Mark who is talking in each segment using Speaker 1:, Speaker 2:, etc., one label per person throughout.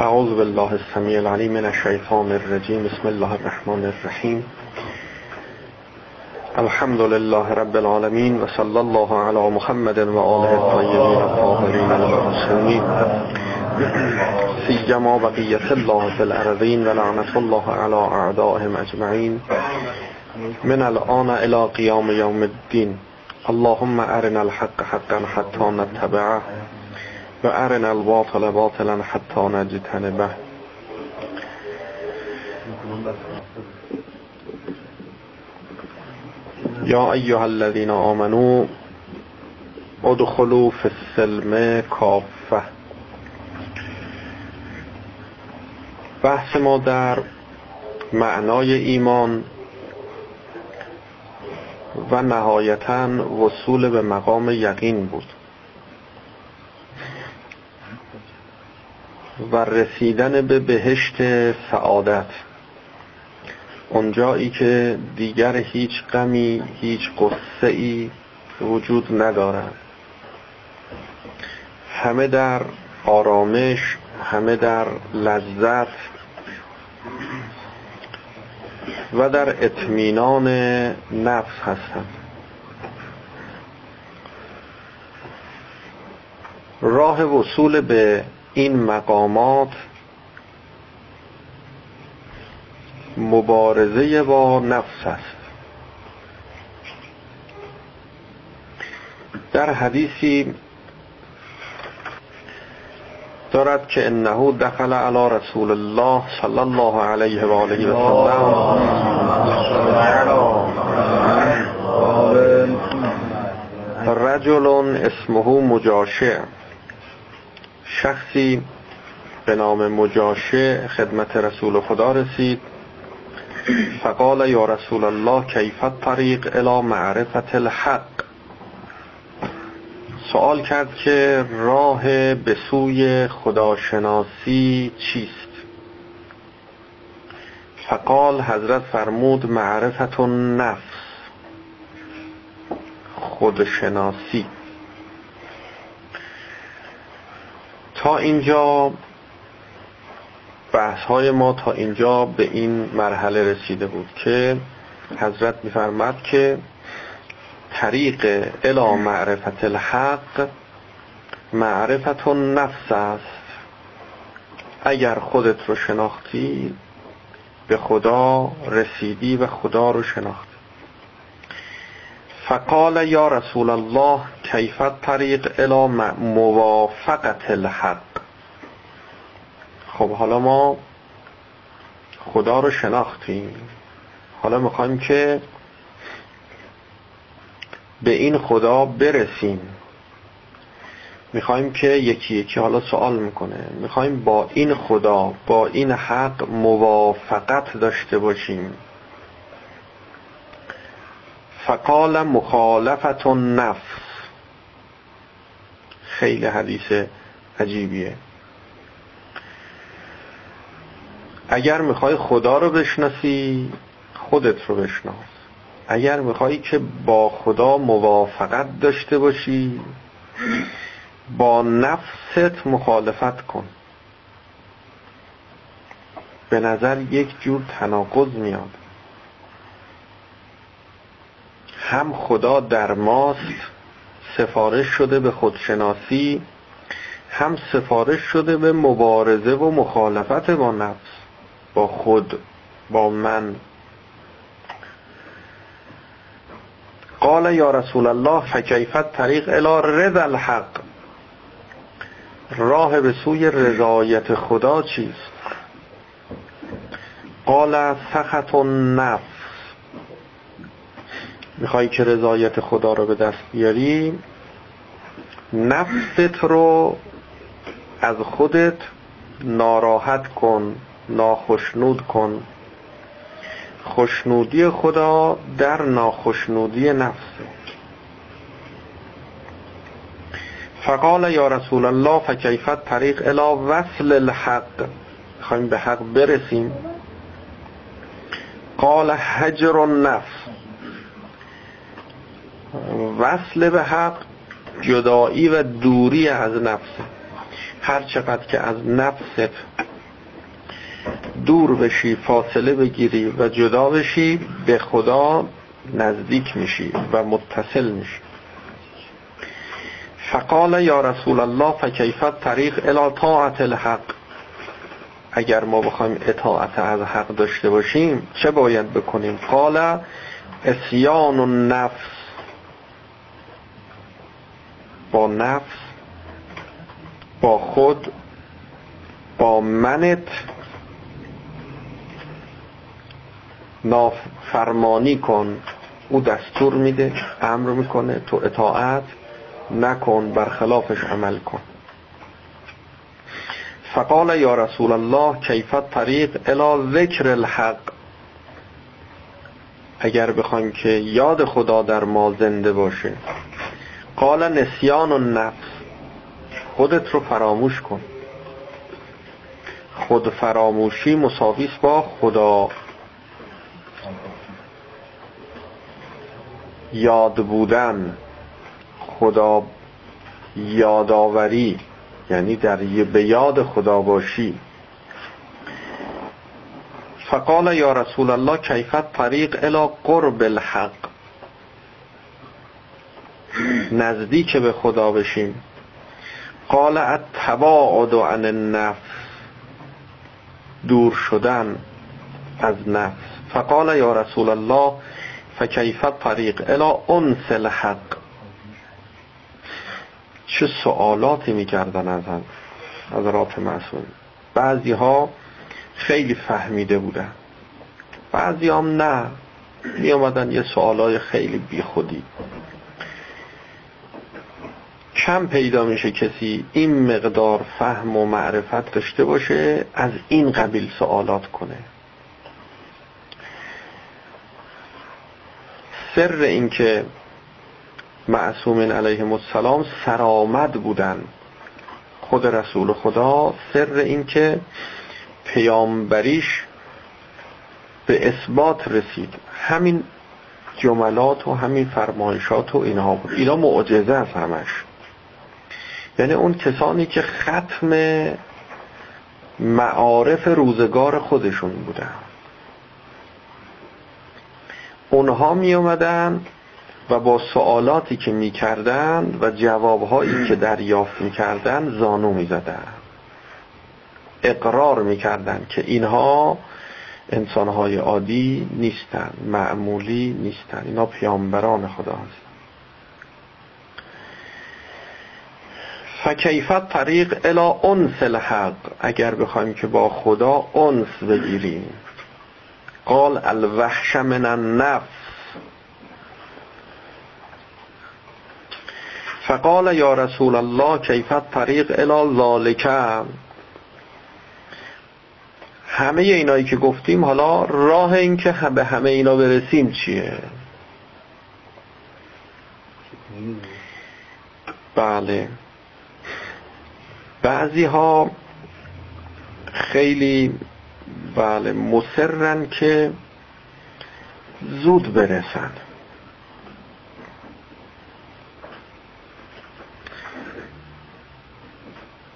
Speaker 1: اعوذ بالله السمیع العلیم من الشیطان الرجیم بسم الله الرحمن الرحیم الحمد لله رب العالمين وصلى الله على محمد وآله الطيبين الطاهرين المعصومين. سيما بقية الله في الأرضين ولعنة الله على أعدائهم أجمعين. من الآن إلى قيام يوم الدين. اللهم أرنا الحق حقا حتى نتبعه. وأرنا الباطل باطلا حتى نجتنبه. یا ایها الذین آمنو ادخلوا فی السلم کافه بحث ما در معنای ایمان و نهایتا وصول به مقام یقین بود. و رسیدن به بهشت سعادت. اونجایی که دیگر هیچ غمی هیچ قصه ای وجود ندارد. همه در آرامش همه در لذت و در اطمینان نفس هستند. راه وصول به این مقامات مبارزه با نفس است. در حدیثی دارد که انه دخل علی رسول الله صلی الله علیه و آله و سلم. رجل اسمه مجاشع. شخصی به نام مجاشع خدمت رسول خدا رسید. فقال یا رسول الله کیفت طریق الى معرفت الحق؟ سوال کرد که راه به سوی خداشناسی چیست؟ فقال حضرت فرمود معرفت النفس خودشناسی. تا اینجا بحث های ما تا اینجا به این مرحله رسیده بود که حضرت میفرماد که طریق الا معرفت الحق معرفت نفس است. اگر خودت رو شناختی به خدا رسیدی و خدا رو شناختی. فقال یا رسول الله کیفت طریق الا موافقت الحق؟ خب حالا ما خدا رو شناختیم. حالا می‌خوایم که به این خدا برسیم. می‌خوایم که یکی یکی حالا سوال می‌کنه. می‌خوایم با این خدا با این حق موافقت داشته باشیم. فقال مخالفت نفس خیلی حدیث عجیبیه. اگر می‌خوای خدا رو بشناسی خودت رو بشناس. اگر می‌خوای که با خدا موافقت داشته باشی با نفست مخالفت کن. به نظر یک جور تناقض میاد. هم خدا در ماست سفارش شده به خودشناسی هم سفارش شده به مبارزه و مخالفت با نفس با خود با من. قال یا رسول الله فکیفت طریق الى رضا الحق. راه به سوی رضایت خدا چیست؟ قال سخط النفس. می‌خوای که رضایت خدا رو به دست بیاری نفست رو از خودت ناراحت کن ناخشنود کن. خوشنودی خدا در ناخشنودی نفس. فقال یا رسول الله فکیفت طریق الى وصل الحق. خواهیم به حق برسیم. قال حجر النفس. وصل به حق جدایی و دوری از نفس. هر چقدر که از نفست دور بشی فاصله بگیری و جدا بشی به خدا نزدیک میشی و متصل میشی. فقال یا رسول الله فکیفت طریق الى طاعت الحق؟ اگر ما بخوایم اطاعت از حق داشته باشیم چه باید بکنیم؟ قال اسیان النفس. با نفس با خود با منت نافرمانی کن. او دستور میده امر می‌کنه تو اطاعت نکن برخلافش عمل کن. فقال یا رسول الله کیفت طریق الى ذکر الحق؟ اگر بخوایم که یاد خدا در ما زنده باشه. قال نسیان النفس خودت رو فراموش کن. خود فراموشی مساویس با خدا. یاد بودن خدا یادآوری یعنی در به یاد خدا باشی. فقال یا رسول الله کیفت طریق الى قرب الحق. نزدیک به خدا بشیم. قال التباعد عن النفس. دور شدن از نفس. فقال یا رسول الله فکیفت طریق؟ الى انس الحق. چه سوالاتی می‌کردن از حضرات معصوم. بعضی ها خیلی فهمیده بودن. بعضی هم نه. می آمدن یه سوالای خیلی بی خودی کم پیدا میشه کسی این مقدار فهم و معرفت داشته باشه از این قبیل سوالات کنه. سر این که معصومین علیهم السلام سرآمد بودن خود رسول خدا سر این که پیامبریش به اثبات رسید. همین جملات و همین فرمایشات و اینها بود. اینا معجزه است همش. یعنی اون کسانی که ختم معارف روزگار خودشون بودن. اونها می اومدن و با سوالاتی که می‌کردن و جوابهایی که دریافت می‌کردن زانو می‌زدن اقرار می‌کردن که اینها انسانهای عادی نیستن معمولی نیستن. اینا پیامبران خدا هستن. فکیفت طریق الى انس الحق. اگر بخوایم که با خدا انس بگیریم. قال الوحش من النفس. فقال یا رسول الله کیفت طریق الى ذالک. همه اینایی که گفتیم حالا راه این که به همه اینا برسیم چیه؟ بله. بعضی ها خیلی بله مصرن که زود برسن.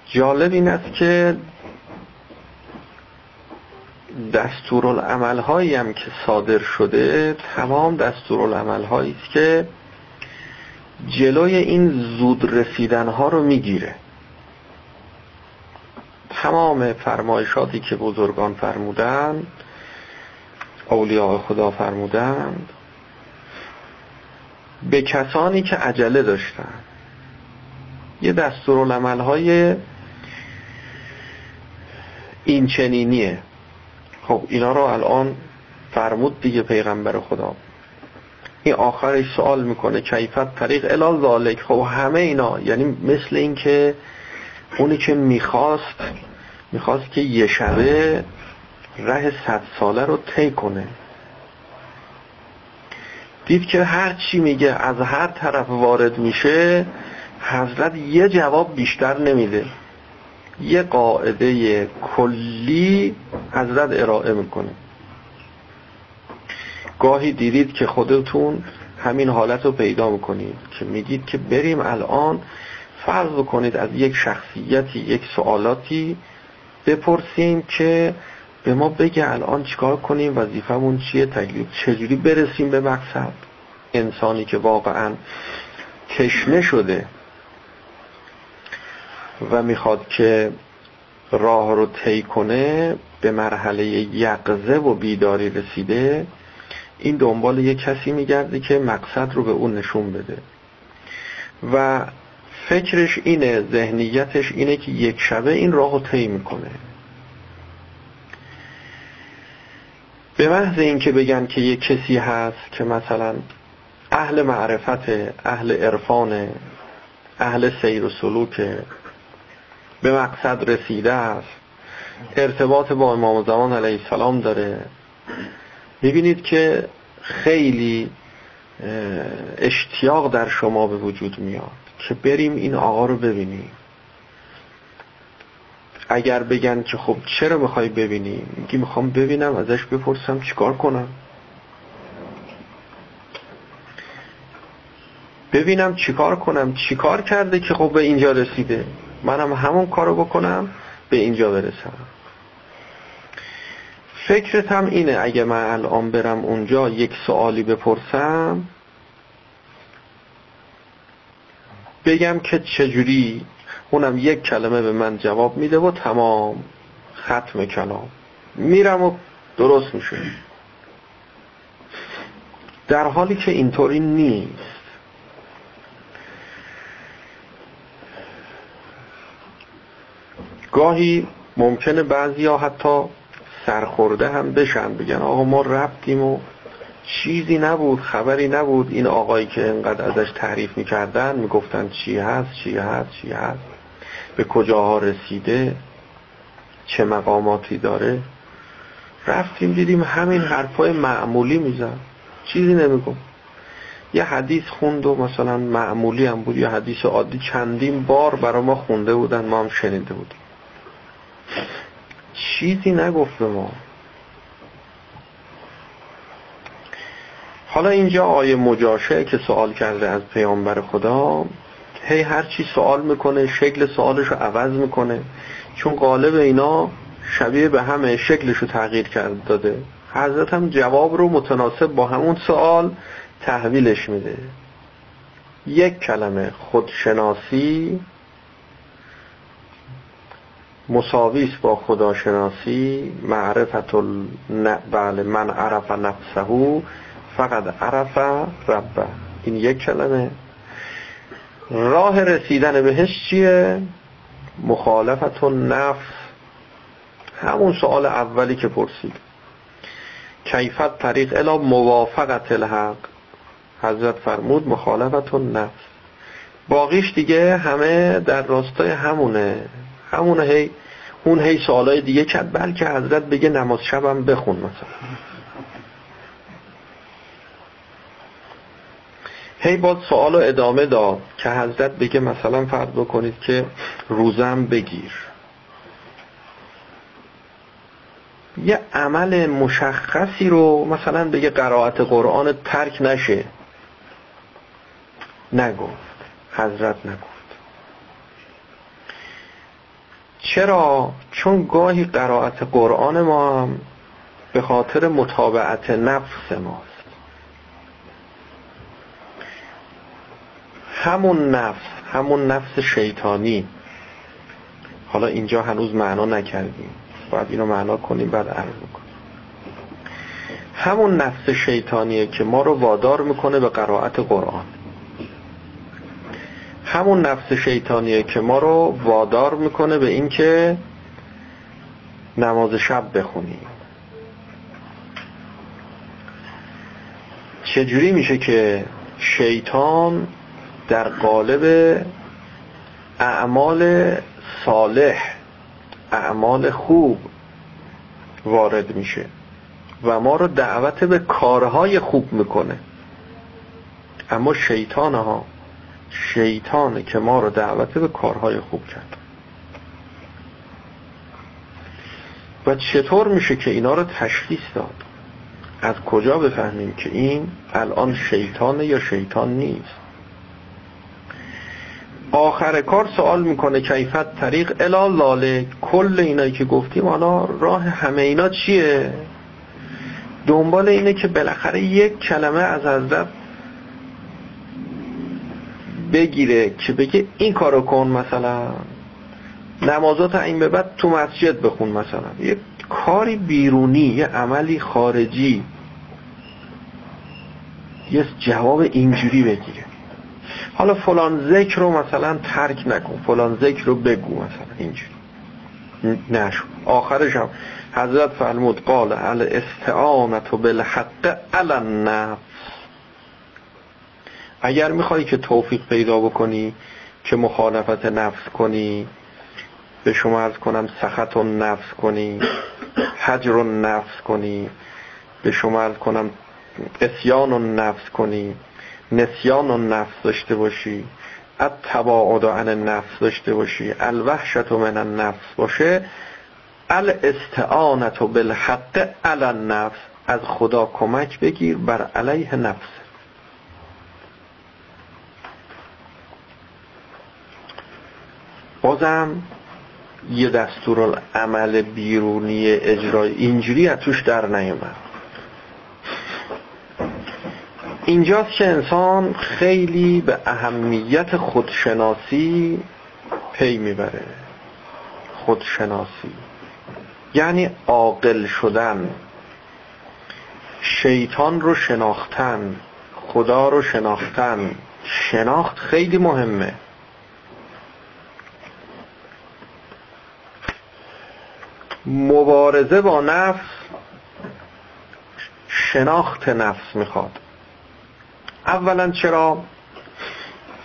Speaker 1: جالب این است که دستورالعمل هایی هم که صادر شده تمام دستورالعمل هایی است که جلوی این زود رسیدن ها رو می‌گیره. تمام فرمایشاتی که بزرگان فرمودند اولیاء خدا فرمودند به کسانی که عجله داشتن یه دستورالعمل های این چنینیه خب اینا رو الان فرمود دیگه پیغمبر خدا. این آخرش سوال می‌کنه کیفت طریق الال ذالک خب همه اینا یعنی مثل این که اونی که می‌خواست می‌خواست که یه شبه ره صد ساله رو طی کنه. دید که هر چی میگه از هر طرف وارد میشه حضرت یه جواب بیشتر نمیده. یه قاعده کلی حضرت ارائه می‌کنه. گاهی دیدید که خودتون همین حالت رو پیدا می‌کنید که میگید که بریم الان فرض بکنید از یک شخصیتی یک سوالاتی بپرسیم که به ما بگه الان چیکار کنیم وظیفمون چیه تکلیف چجوری برسیم به مقصد. انسانی که واقعا تشنه شده و می‌خواد که راه رو طی کنه به مرحله یقزه و بیداری رسیده این دنبال یه کسی میگرده که مقصد رو به اون نشون بده. و فکرش اینه ذهنیتش اینه که یک شبه این راه رو طی می‌کنه. به محض اینکه بگن که یک کسی هست که مثلا اهل معرفت اهل عرفان اهل سیر و سلوک به مقصد رسیده است ارتباط با امام زمان علیه السلام داره می‌بینید که خیلی اشتیاق در شما به وجود میاد. که بریم این آقا رو ببینیم. اگر بگن که خب چرا می‌خوای ببینی؟ میگی می‌خوام ببینم ازش بپرسم چیکار کنم؟ ببینم چیکار کنم چیکار کرده که خب به اینجا رسیده؟ منم همون کارو بکنم به اینجا برسم. فکرت هم اینه اگه من الان برم اونجا یک سوالی بپرسم بگم که چجوری اونم یک کلمه به من جواب میده و تمام ختم کلام. میرم و درست میشه در حالی که اینطوری نیست. گاهی ممکنه بعضی ها حتی سرخورده هم بشن بگن آقا ما رفتیم و چیزی نبود خبری نبود. این آقایی که انقدر ازش تعریف می‌کردن می‌گفتن چی هست چی هست چی هست به کجاها رسیده چه مقاماتی داره. رفتیم دیدیم همین حرفای معمولی میزن چیزی نمیگم یه حدیث خوند و مثلا معمولی هم بود یه حدیث عادی. چندین بار برا ما خونده بودن ما هم شنیده بودیم. چیزی نگفت به ما. حالا اینجا آیه مجاشه که سوال کرده از پیامبر خدا هی هر چی سوال می‌کنه شکل سوالش رو عوض می‌کنه. چون قالب اینا شبیه به همه شکلش رو تغییر کرده داده. حضرت هم جواب رو متناسب با همون سوال تحویلش میده. یک کلمه خودشناسی مساویس با خداشناسی معرفت بله من عرف نفسه فقط عرف ربه این یک کلمه. راه رسیدن بهش چیه؟ مخالفت نفس. همون سوال اولی که پرسید. کیفت طریق الا موافقت الحق. حضرت فرمود مخالفت نفس. باقیش دیگه همه در راستای همونه. همونه هی اون هی سوالای دیگه کرد. بلکه حضرت بگه نماز شبم بخون مثلا. هی باز سوال ادامه داد که حضرت بگه مثلا فرض بکنید که روزم بگیر. یه عمل مشخصی رو مثلا بگه قرائت قرآن ترک نشه. نگفت. حضرت نگفت. چرا؟ چون گاهی قرائت قرآن ما به خاطر مطابعت نفس ماست. همون نفس همون نفس شیطانی. حالا اینجا هنوز معنا نکردیم. باید اینو معنا کنیم بعد عرض کنیم همون نفس شیطانیه که ما رو وادار می‌کنه به قرائت قرآن. همون نفس شیطانیه که ما رو وادار می‌کنه به اینکه نماز شب بخونیم. چجوری میشه که شیطان در قالب اعمال صالح اعمال خوب وارد میشه و ما رو دعوت به کارهای خوب می‌کنه. اما شیطان ها شیطانه که ما رو دعوت به کارهای خوب کرد. و چطور میشه که اینا رو تشخیص داد؟ از کجا بفهمیم که این الان شیطانه یا شیطان نیست؟ آخر کار سوال می‌کنه کیفت طریق الال لاله کل اینایی که گفتیم حالا راه همه اینا چیه؟ دنبال اینه که بالاخره یک کلمه از حضرت بگیره که بگه این کارو کن مثلا. نمازات این به بعد تو مسجد بخون مثلا. یه کاری بیرونی یه عملی خارجی. یه جواب اینجوری بگیره. حالا فلان ذکر رو مثلا ترک نکن فلان ذکر رو بگو مثلا اینجوری. نشو. آخرش هم حضرت فرمود قال الاستعانت بالحق علی النفس. اگر می‌خوای که توفیق پیدا بکنی که مخالفت نفس کنی به شما از کنم سخط و نفس کنی حجر و نفس کنی به شما از کنم اسیان و نفس کنی. نسیان و نفس داشته باشی. التباعد عن نفس داشته باشی. الوحشت من النفس باشه. الاستعانت بالحق علی النفس. از خدا کمک بگیر بر علیه نفس. بازم یه دستور عمل بیرونی اجرای اینجوری از توش در نیومد. اینجاست که انسان خیلی به اهمیت خودشناسی پی می‌بره. خودشناسی. یعنی عاقل شدن. شیطان رو شناختن. خدا رو شناختن. شناخت خیلی مهمه. مبارزه با نفس شناخت نفس می‌خواد. اولا چرا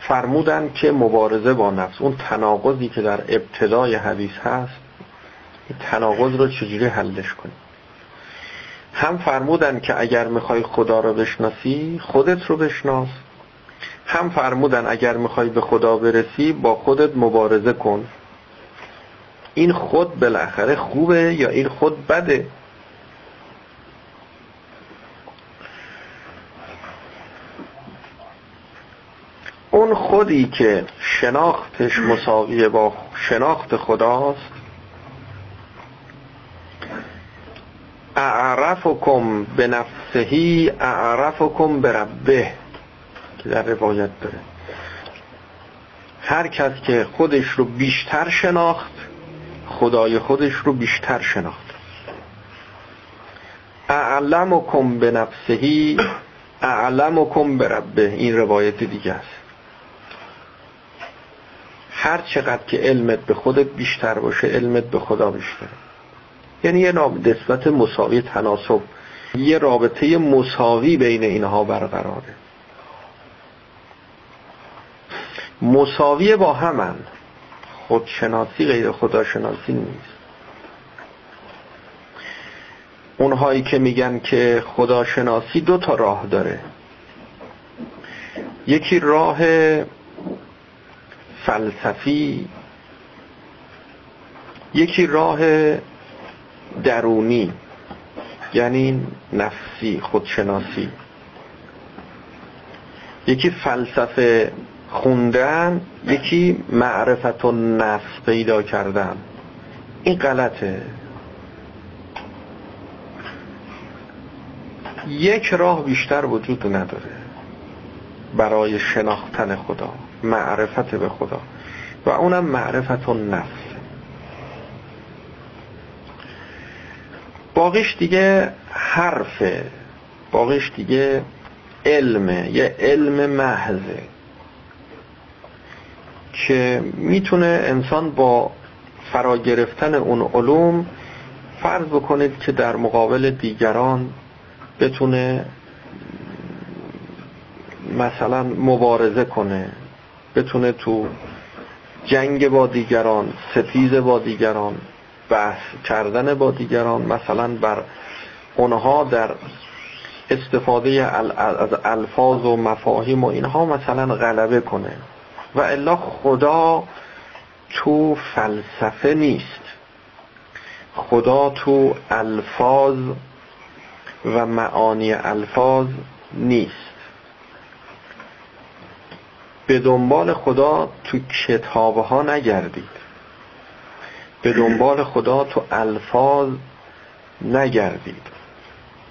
Speaker 1: فرمودن که مبارزه با نفس اون تناقضی که در ابتدای حدیث هست این تناقض رو چجوری حلش کنی هم فرمودن که اگر می‌خوای خدا رو بشناسی خودت رو بشناس. هم فرمودن اگر می‌خوای به خدا برسی با خودت مبارزه کن. این خود بالاخره خوبه یا این خود بده؟ اون خودی که شناختش مساویه با شناخت خداست. اعرفکم به نفسهی اعرفکم به ربه که در روایت داره. هر کس که خودش رو بیشتر شناخت خدای خودش رو بیشتر شناخت. اعلمکم به نفسهی اعلمکم به ربه. این روایت دیگه است. هر چقدر که علمت به خودت بیشتر باشه علمت به خدا بیشتر یعنی یه نسبت مساوی تناسب یه رابطه مساوی بین اینها برقراره. مساوی با همن. خودشناسی غیر خداشناسی نیست. اونهایی که میگن که خداشناسی دو تا راه داره. یکی راه فلسفی یکی راه درونی یعنی نفسی خودشناسی. یکی فلسفه خوندن یکی معرفت و نفس پیدا کردن. این غلطه. یک راه بیشتر وجود نداره برای شناختن خدا. معرفت به خدا. و اونم معرفت و نفس. باقیش دیگه حرفه. باقیش دیگه علمه. یه علم محضه. که می‌تونه انسان با فرا گرفتن اون علوم فرض بکنید که در مقابل دیگران بتونه مثلا مبارزه کنه. بتونه تو جنگ با دیگران ستیز با دیگران بحث کردن با دیگران مثلا بر اونها در استفاده از الفاظ و مفاهیم و اینها مثلا غلبه کنه. و الا خدا تو فلسفه نیست. خدا تو الفاظ و معانی الفاظ نیست. به دنبال خدا تو کتاب ها نگردید. به دنبال خدا تو الفاظ نگردید.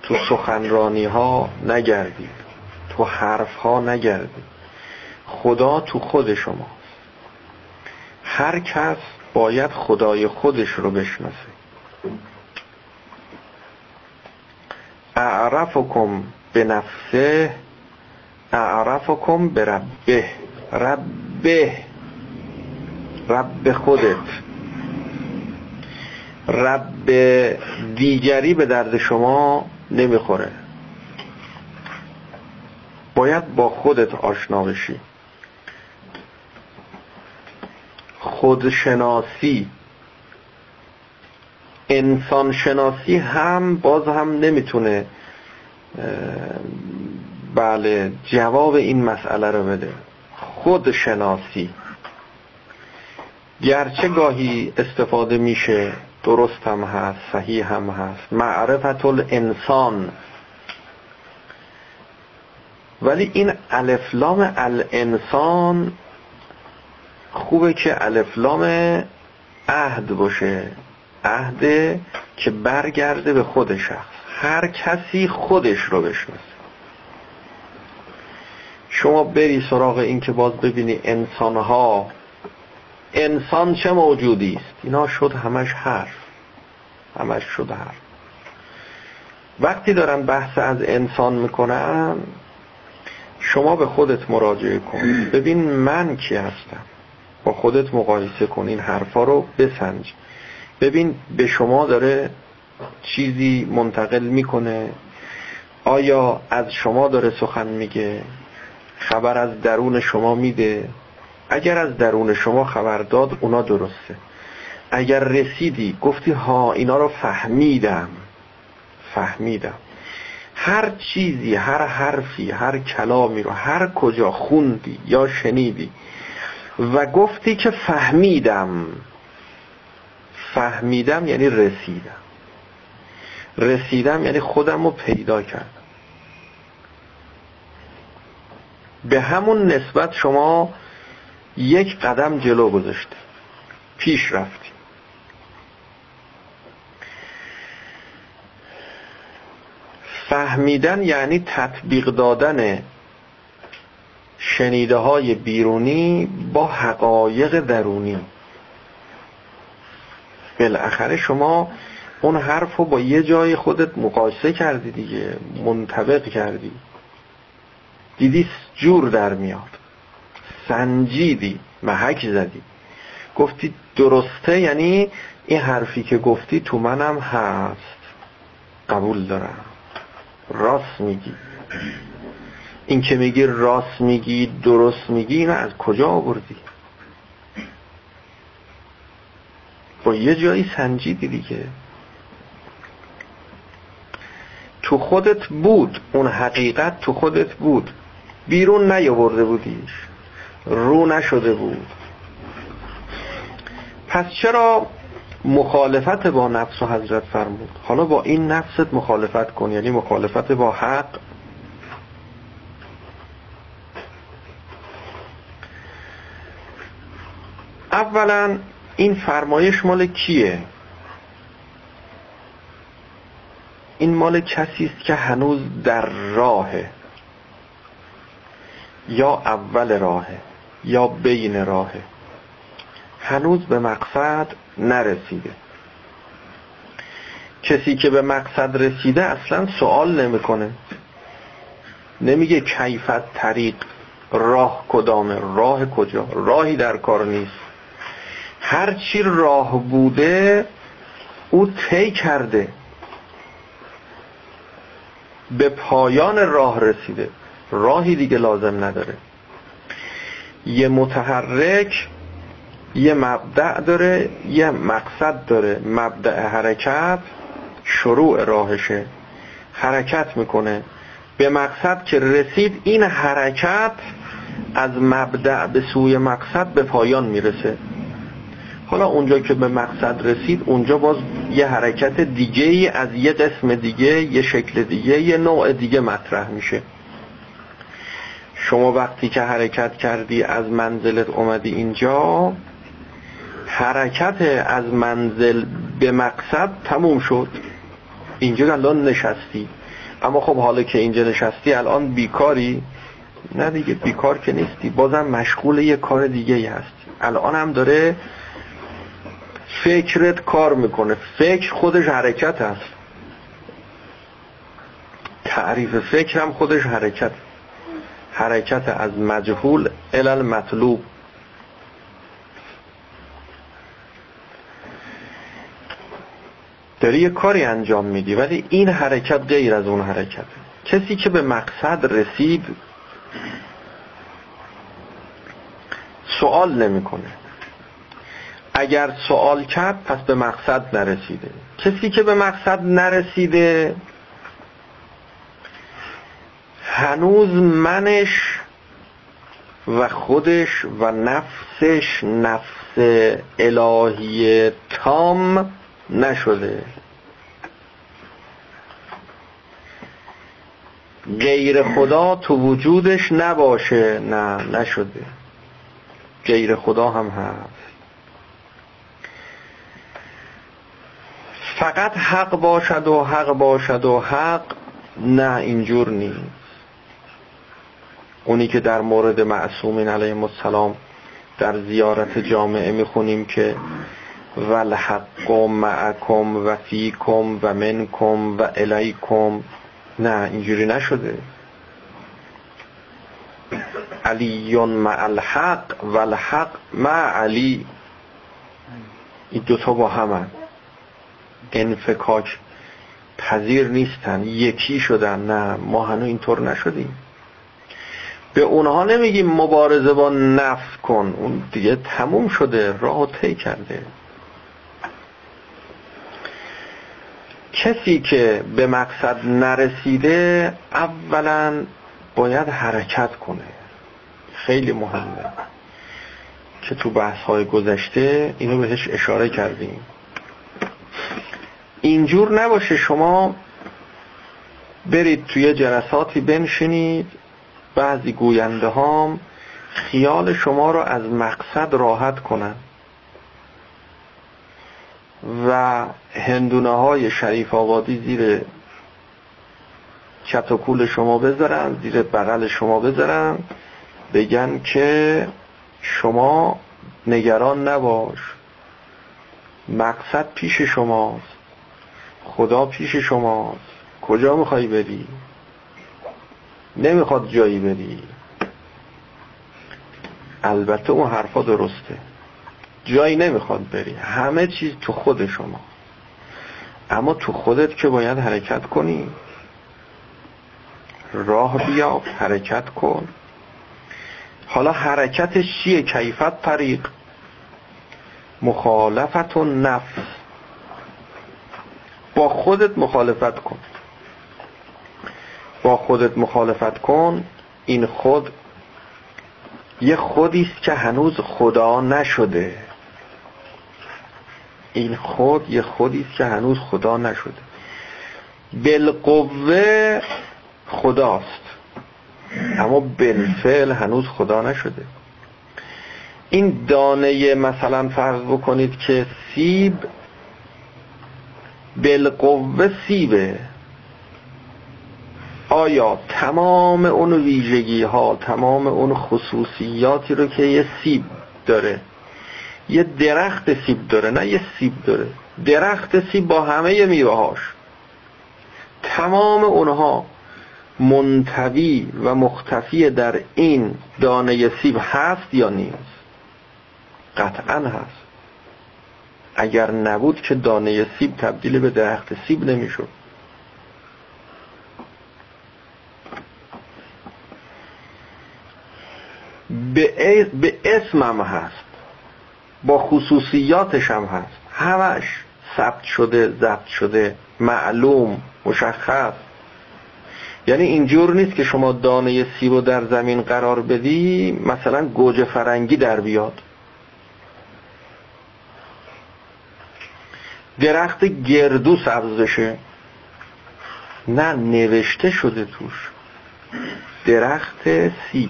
Speaker 1: تو سخنرانی ها نگردید. تو حرف ها نگردید. خدا تو خود شما. هر کس باید خدای خودش رو بشناسه. اعرفکم به نفسه اعرفکم به ربه. ربه. رب خودت. رب دیگری به درد شما نمی‌خوره. باید با خودت آشنا بشی. خودشناسی. انسان شناسی هم باز هم نمی‌تونه بله جواب این مسئله رو بده. خودشناسی گرچه گاهی استفاده میشه درست هم هست صحیح هم هست. معرفت الانسان ولی این الفلام الانسان خوبه که الفلام عهد باشه. عهد که برگرده به خود شخص. هر کسی خودش رو بشناسه. شما بری سراغ این که باز ببینی انسانها انسان چه موجودی است؟ اینا شد همش حرف. همش شد حرف. وقتی دارن بحث از انسان می‌کنن شما به خودت مراجعه کن. ببین من کی هستم. با خودت مقایسه کن. این حرفا رو بسنج. ببین به شما داره چیزی منتقل می‌کنه. آیا از شما داره سخن میگه؟ خبر از درون شما میده؟ اگر از درون شما خبر داد اونا درسته. اگر رسیدی گفتی ها اینا رو فهمیدم. فهمیدم. هر چیزی هر حرفی هر کلامی رو هر کجا خوندی یا شنیدی و گفتی که فهمیدم. فهمیدم یعنی رسیدم. رسیدم یعنی خودم رو پیدا کردم. به همون نسبت شما یک قدم جلو گذاشته پیش رفتی فهمیدن یعنی تطبیق دادن شنیده های بیرونی با حقایق درونی. بالاخره شما اون حرف رو با یه جای خودت مقایسه کردی دیگه منطبق کردی. دیدی جور در میاد. سنجیدی محک زدی. گفتی درسته یعنی این حرفی که گفتی تو منم هست. قبول دارم. راست میگی. این که میگی راست میگی درست میگی این از کجا آوردی؟ با یه جایی سنجیدی دیگه. تو خودت بود اون حقیقت تو خودت بود. بیرون نیاورده بودیش رو نشده بود. پس چرا مخالفت با نفس و حضرت فرمود؟ حالا با این نفست مخالفت کن یعنی مخالفت با حق. اولا این فرمایش مال کیه؟ این مال کسی است که هنوز در راهه. یا اول راهه یا بین راهه. هنوز به مقصد نرسیده. کسی که به مقصد رسیده اصلا سوال نمی‌کنه. نمیگه کیفت طریق راه کدامه راه کجا راهی در کار نیست. هر چی راه بوده او طی کرده. به پایان راه رسیده. راهی دیگه لازم نداره. یه متحرک یه مبدع داره یه مقصد داره. مبدع حرکت شروع راهشه. حرکت می‌کنه. به مقصد که رسید این حرکت از مبدع به سوی مقصد به پایان می‌رسه. حالا اونجا که به مقصد رسید اونجا باز یه حرکت دیگه از یه قسم دیگه یه شکل دیگه یه نوع دیگه مطرح میشه. شما وقتی که حرکت کردی از منزلت اومدی اینجا حرکت از منزل به مقصد تموم شد. اینجا الان نشستی. اما خب حالا که اینجا نشستی الان بیکاری. نه دیگه بیکار که نیستی. بازم مشغول یه کار دیگه هست. الان هم داره فکرت کار می‌کنه. فکر خودش حرکت هست. تعریف فکر هم خودش حرکت. حرکت از مجهول الال مطلوب داری یه کاری انجام میدی ولی این حرکت غیر از اون حرکت کسی که به مقصد رسید سوال نمی‌کنه. اگر سوال کرد پس به مقصد نرسیده. کسی که به مقصد نرسیده هنوز منش و خودش و نفسش نفس الهی تام نشده. غیر خدا تو وجودش نباشه. نه نشده. غیر خدا هم هست. فقط حق باشد و حق باشد و حق نه اینجور نیست. اونی که در مورد معصومین علیهم السلام در زیارت جامعه می‌خونیم که والحق معکم و فیکم و منکم و الیکم. نه اینجوری نشده. علی مع الحق و الحق مع علی. این دوتا با همن. انفکاک پذیر نیستن یکی شدن. نه ما هنو اینطور نشدیم. به اونها نمیگیم مبارزه با نفس کن. اون دیگه تموم شده راه طی کرده. کسی که به مقصد نرسیده اولا باید حرکت کنه. خیلی مهمه که تو بحث های گذشته اینو بهش اشاره کردیم. اینجور نباشه شما برید توی جلساتی بنشینید بعضی گوینده هام خیال شما رو از مقصد راحت کنن و هندونه های شریف آبادی زیر چتوکول شما بذارن زیر بغل شما بذارن بگن که شما نگران نباش. مقصد پیش شماست. خدا پیش شماست. کجا می‌خوای بری؟ نمی‌خواد جایی بری. البته اون حرفا درسته. جایی نمی‌خواد بری. همه چیز تو خود شما. اما تو خودت که باید حرکت کنی راه بیا حرکت کن. حالا حرکتش چیه؟ کیفت طریق. مخالفت و نفس با خودت مخالفت کن. با خودت مخالفت کن. این خود یه خودیست که هنوز خدا نشده. این خود یه خودیست که هنوز خدا نشده. بالقوه خداست. اما بالفعل هنوز خدا نشده. این دانه مثلا فرض بکنید که سیب بالقوه سیبه. آیا تمام اون ویژگی ها تمام اون خصوصیاتی رو که یه سیب داره یه درخت سیب داره نه یه سیب داره درخت سیب با همه میوهاش تمام اونها منتوی و مختفی در این دانه سیب هست یا نیست؟ قطعا هست. اگر نبود که دانه سیب تبدیل به درخت سیب نمی‌شد. به اسمم هست. با خصوصیاتش هم هست. همش ثبت شده ضبط شده معلوم مشخص. یعنی اینجور نیست که شما دانه سیب رو در زمین قرار بدی مثلا گوجه فرنگی در بیاد. درخت گردو سبز بشه نه نوشته شده توش. درخت سیب.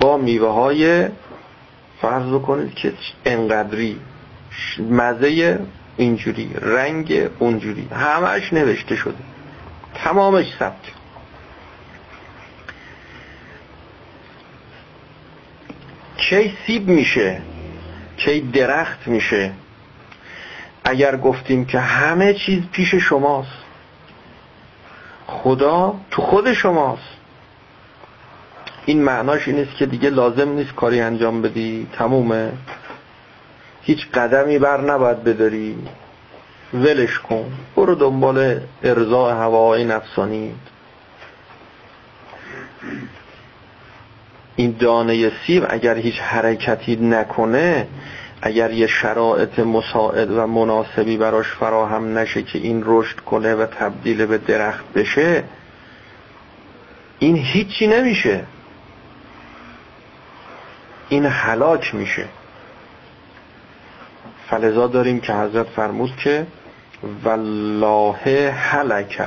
Speaker 1: با میوه های فرض کنید که انقدری مزه اینجوری رنگ اونجوری همش نوشته شده. تمامش ثبت. کی سیب میشه؟ کی درخت میشه؟ اگر گفتیم که همه چیز پیش شماست خدا تو خود شماست. این معناش این است که دیگه لازم نیست کاری انجام بدی. تمومه. هیچ قدمی بر نباید بداری. ولش کن. برو دنبال ارضاء هوای نفسانی این دانه سیب اگر هیچ حرکتی نکنه اگر یه شرایط مساعد و مناسبی براش فراهم نشه که این رشد کنه و تبدیل به درخت بشه این هیچی نمیشه. این حلاک میشه. فلذا داریم که حضرت فرمود که والله حلک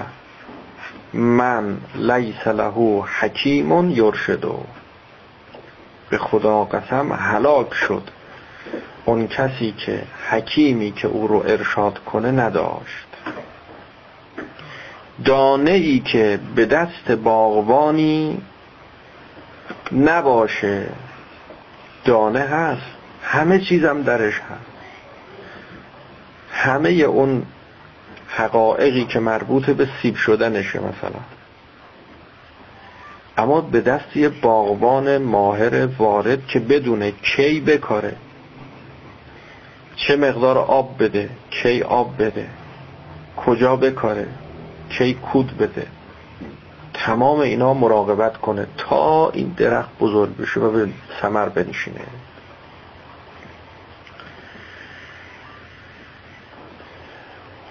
Speaker 1: من لیس له حکیم یرشدو به خدا قسم هلاک شد. اون کسی که حکیمی که او رو ارشاد کنه نداشت. دانه ای که به دست باغبانی نباشه. دانه هست. همه چیزم درش هست. همه اون حقایقی که مربوط به سیب شدنشه مثلا. اما به دست یه باغبان ماهر وارد که بدونه کی بکاره. چه مقدار آب بده کی آب بده کجا بکاره کی کود بده. تمام اینا مراقبت کنه تا این درخت بزرگ بشه و به ثمر بنشینه.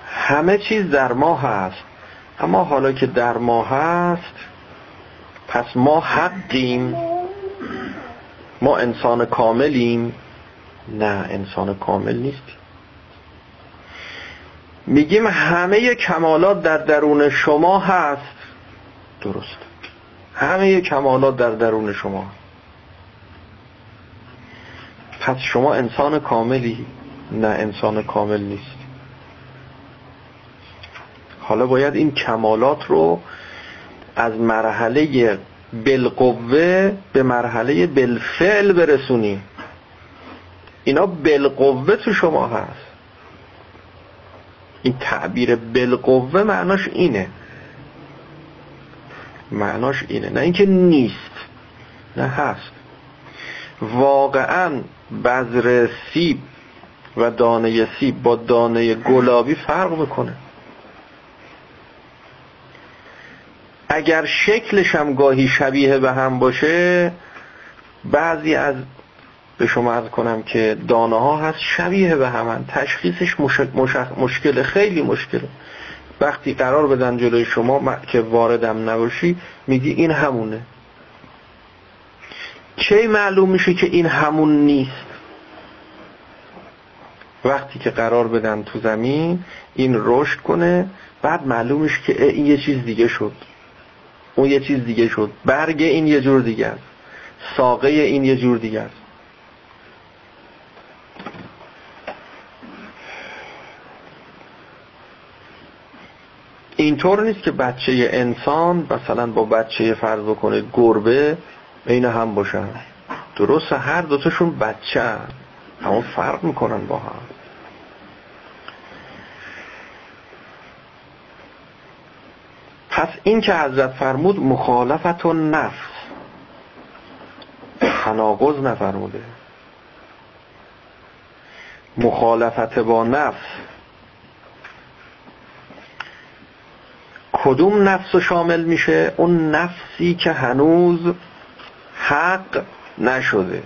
Speaker 1: همه چیز در ما هست اما حالا که در ما هست پس ما حقیم. ما انسان کاملیم. نه انسان کامل نیستیم. میگیم همه کمالات در درون شما هست. درست. همه کمالات در درون شما. پس شما انسان کاملی نه انسان کامل نیست. حالا باید این کمالات رو از مرحله بالقوه به مرحله بالفعل برسونیم. اینا بالقوه تو شما هست. این تعبیر بالقوه معناش اینه. معناش اینه. نه اینکه نیست نه هست. واقعا بذر سیب و دانه سیب با دانه گلابی فرق می‌کنه. اگر شکلش هم گاهی شبیه به هم باشه بعضی از به شما از کنم که دانه ها هست شبیه به هم تشخیصش مشکل خیلی مشکله. وقتی قرار بدن جلوی شما که واردم نباشی میگی این همونه. چه معلوم میشه که این همون نیست؟ وقتی که قرار بدن تو زمین این رشد کنه بعد معلوم میشه که این یه چیز دیگه شد. اون یه چیز دیگه شد. برگ این یه جور دیگه است. ساقه این یه جور دیگه است. اینطور نیست که بچه انسان مثلا با بچه فرض بکنه گربه عین هم باشن. درست هر دوتاشون بچه اما فرق می‌کنن با هم. پس این که حضرت فرمود مخالفت و نفس. تناقض نفرموده. مخالفت با نفس. کدوم نفس شامل میشه؟ اون نفسی که هنوز حق نشده.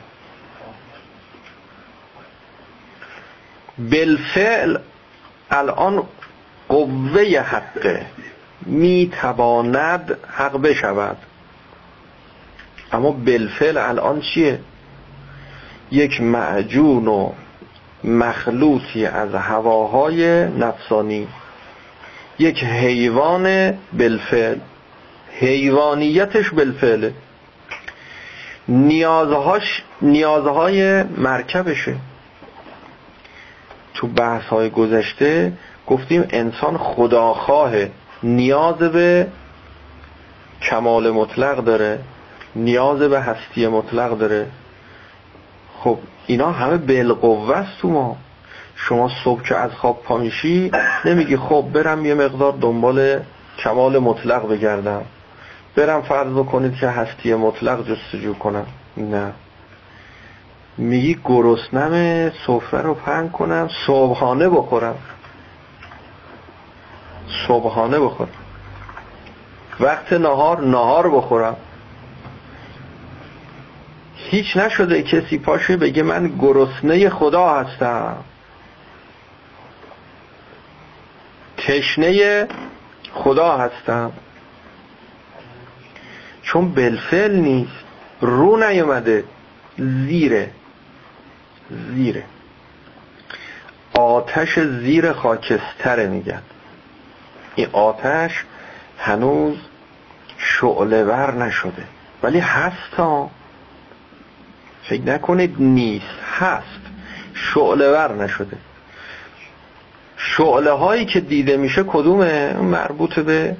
Speaker 1: بالفعل الان قوه حقه. می‌تواند حق بشود. اما بالفعل الان چیه؟ یک معجون و مخلوطی از هواهای نفسانی. یک حیوان بالفعل حیوانیتش بالفعله. نیازهاش نیازهای مرکبشه. تو بحث های گذشته گفتیم انسان خداخواه نیاز به کمال مطلق داره نیاز به هستی مطلق داره. خب اینا همه بالقوه است تو ما. شما صبح که از خواب پا میشی نمیگی خب برم یه مقدار دنبال کمال مطلق بگردم. برم فرض بکنید که هستی مطلق جستجو کنم. نه. میگی گرسنم سفره رو پنگ کنم صبحانه بخورم. صبحانه بخورم. وقت نهار نهار بخورم. هیچ نشده کسی پاشه بگه من گرسنه خدا هستم. تشنه خدا هستم. چون بلفل نیست رو نیومده زیره. زیره. آتش زیر خاکستره میگن. این آتش هنوز شعله ور نشده. ولی هست ها. فکر نکنید نیست هست. شعله ور نشده. شعله هایی که دیده میشه کدومه؟ مربوط به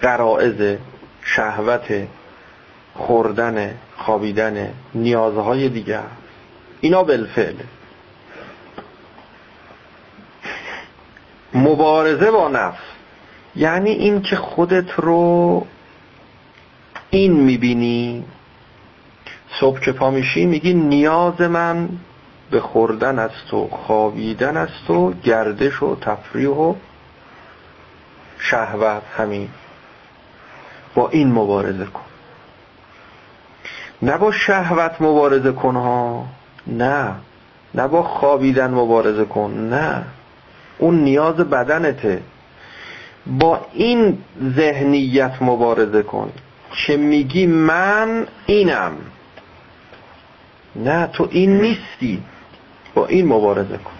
Speaker 1: قرائز شهوت خوردن خوابیدن نیازهای دیگر. اینا بالفعل. مبارزه با نفس. یعنی این که خودت رو این می‌بینی صبح که پا میشی میگی نیاز من به خوردن است و خوابیدن است و گردش و تفریح و شهوت همین. با این مبارزه کن. نه با شهوت مبارزه کن ها. نه. نه با خوابیدن مبارزه کن. نه. اون نیاز بدنته. با این ذهنیت مبارزه کن. که میگی من اینم. نه تو این نیستی. با این مبارزه کن.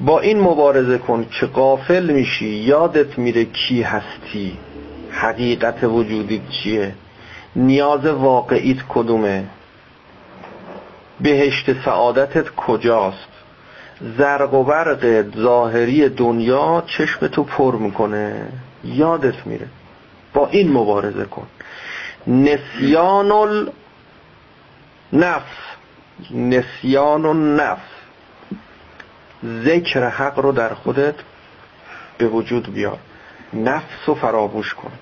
Speaker 1: با این مبارزه کن که قافل میشی. یادت میره کی هستی. حقیقت وجودیت چیه؟ نیاز واقعیت کدومه؟ بهشت سعادتت کجاست؟ زرق و برق ظاهری دنیا چشم تو پر می‌کنه. یادت میره. با این مبارزه کن. نسیان النفس. نسیان النفس ذکر حق رو در خودت به وجود بیار. نفس رو فراموش کن.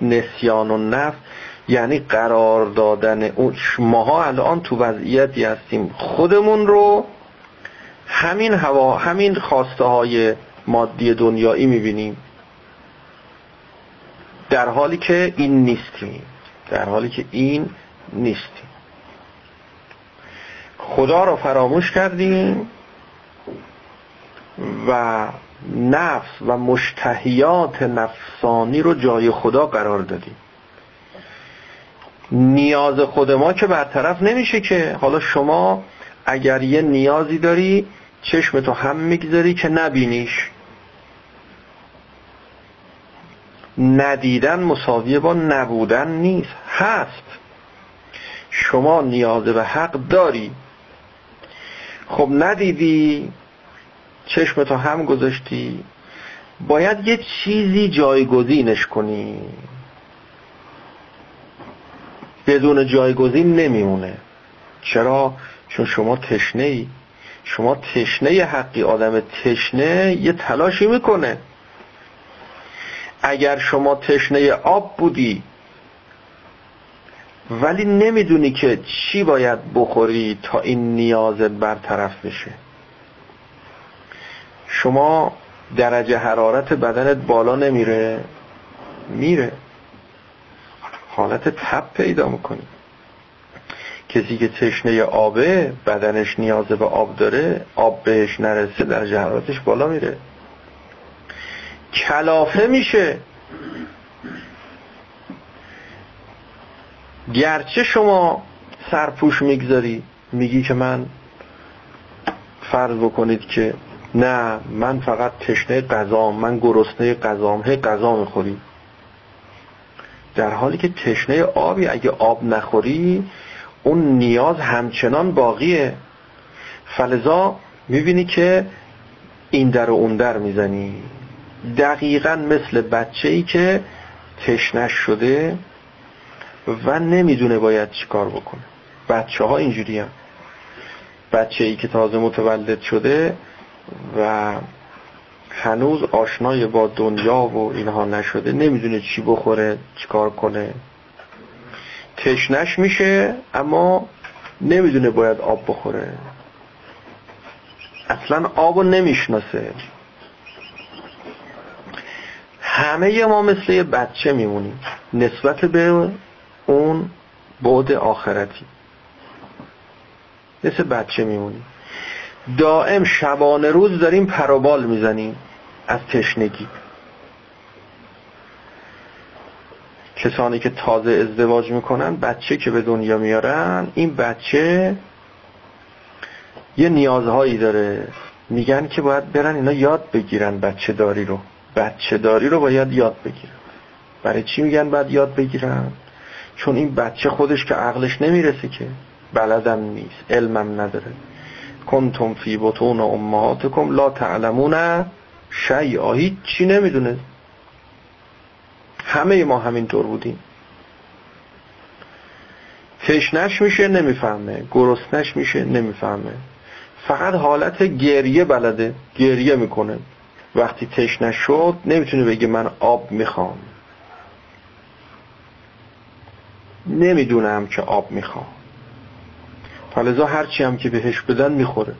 Speaker 1: نسیان و نفس یعنی قرار دادن اون. ماها الان تو وضعیتی هستیم خودمون رو همین هوا همین خواسته های مادی دنیایی می‌بینیم. در حالی که این نیستیم. در حالی که این نیستیم. خدا رو فراموش کردیم و نفس و مشتهیات نفسانی رو جای خدا قرار دادیم. نیاز خود ما که برطرف نمیشه که حالا شما اگر یه نیازی داری چشمتو هم می‌گذاری که نبینیش. ندیدن مساویه با نبودن نیست هست. شما نیاز به حق داری. خب ندیدی؟ چشمتو هم گذاشتی؟ باید یه چیزی جایگزینش کنی. بدون جایگزین نمیمونه. چرا؟ چون شما تشنه ای شما تشنه حقی. آدم تشنه یه تلاشی می‌کنه. اگر شما تشنه آب بودی ولی نمی‌دونی که چی باید بخوری تا این نیاز برطرف بشه. شما درجه حرارت بدنت بالا نمیره میره. حالت تب پیدا می‌کنی کسی که تشنه آبه بدنش نیاز به آب داره آب بهش نرسه درجه حرارتش بالا میره. کلافه میشه. گرچه شما سرپوش می‌گذاری میگی که من فرض بکنید که نه من فقط تشنه غذام من گرسنه غذام هی غذا می‌خوری. در حالی که تشنه آبی اگه آب نخوری اون نیاز همچنان باقیه. فلذا می‌بینی که این در و اون در می‌زنی. دقیقا مثل بچه ای که تشنش شده و نمی‌دونه باید چیکار بکنه. بچه ها اینجوری هم بچه ای که تازه متولد شده و هنوز آشنای با دنیا و اینها نشده نمی‌دونه چی بخوره چیکار کنه. تشنش میشه اما نمی‌دونه باید آب بخوره. اصلا آبو نمی‌شناسه. همه ما مثل یه بچه میمونیم. نسبت به اون بعد آخرتی. مثل بچه میمونیم دائم شبانه روز داریم پروبال می‌زنیم از تشنگی. کسانی که تازه ازدواج می‌کنن بچه که به دنیا میارن این بچه یه نیازهایی داره. میگن که باید برن اینا یاد بگیرن بچه داری رو. بچه داری رو باید یاد بگیرن. برای چی میگن باید یاد بگیرن؟ چون این بچه خودش که عقلش نمی‌رسه که بلدم نیست علمم نداره. کنتم فی بطون امهاتکم لا تعلمون شیعا هیچ چی نمی‌دونه. همه ما همینطور بودیم. تشنش میشه نمی‌فهمه. گرسنش میشه نمی‌فهمه. فقط حالت گریه بلده گریه می‌کنه. وقتی تشنش شد نمی‌تونه بگه من آب می‌خوام. نمی‌دونم که آب می‌خوام. فلزا هرچی هم که بهش بدن می‌خوره.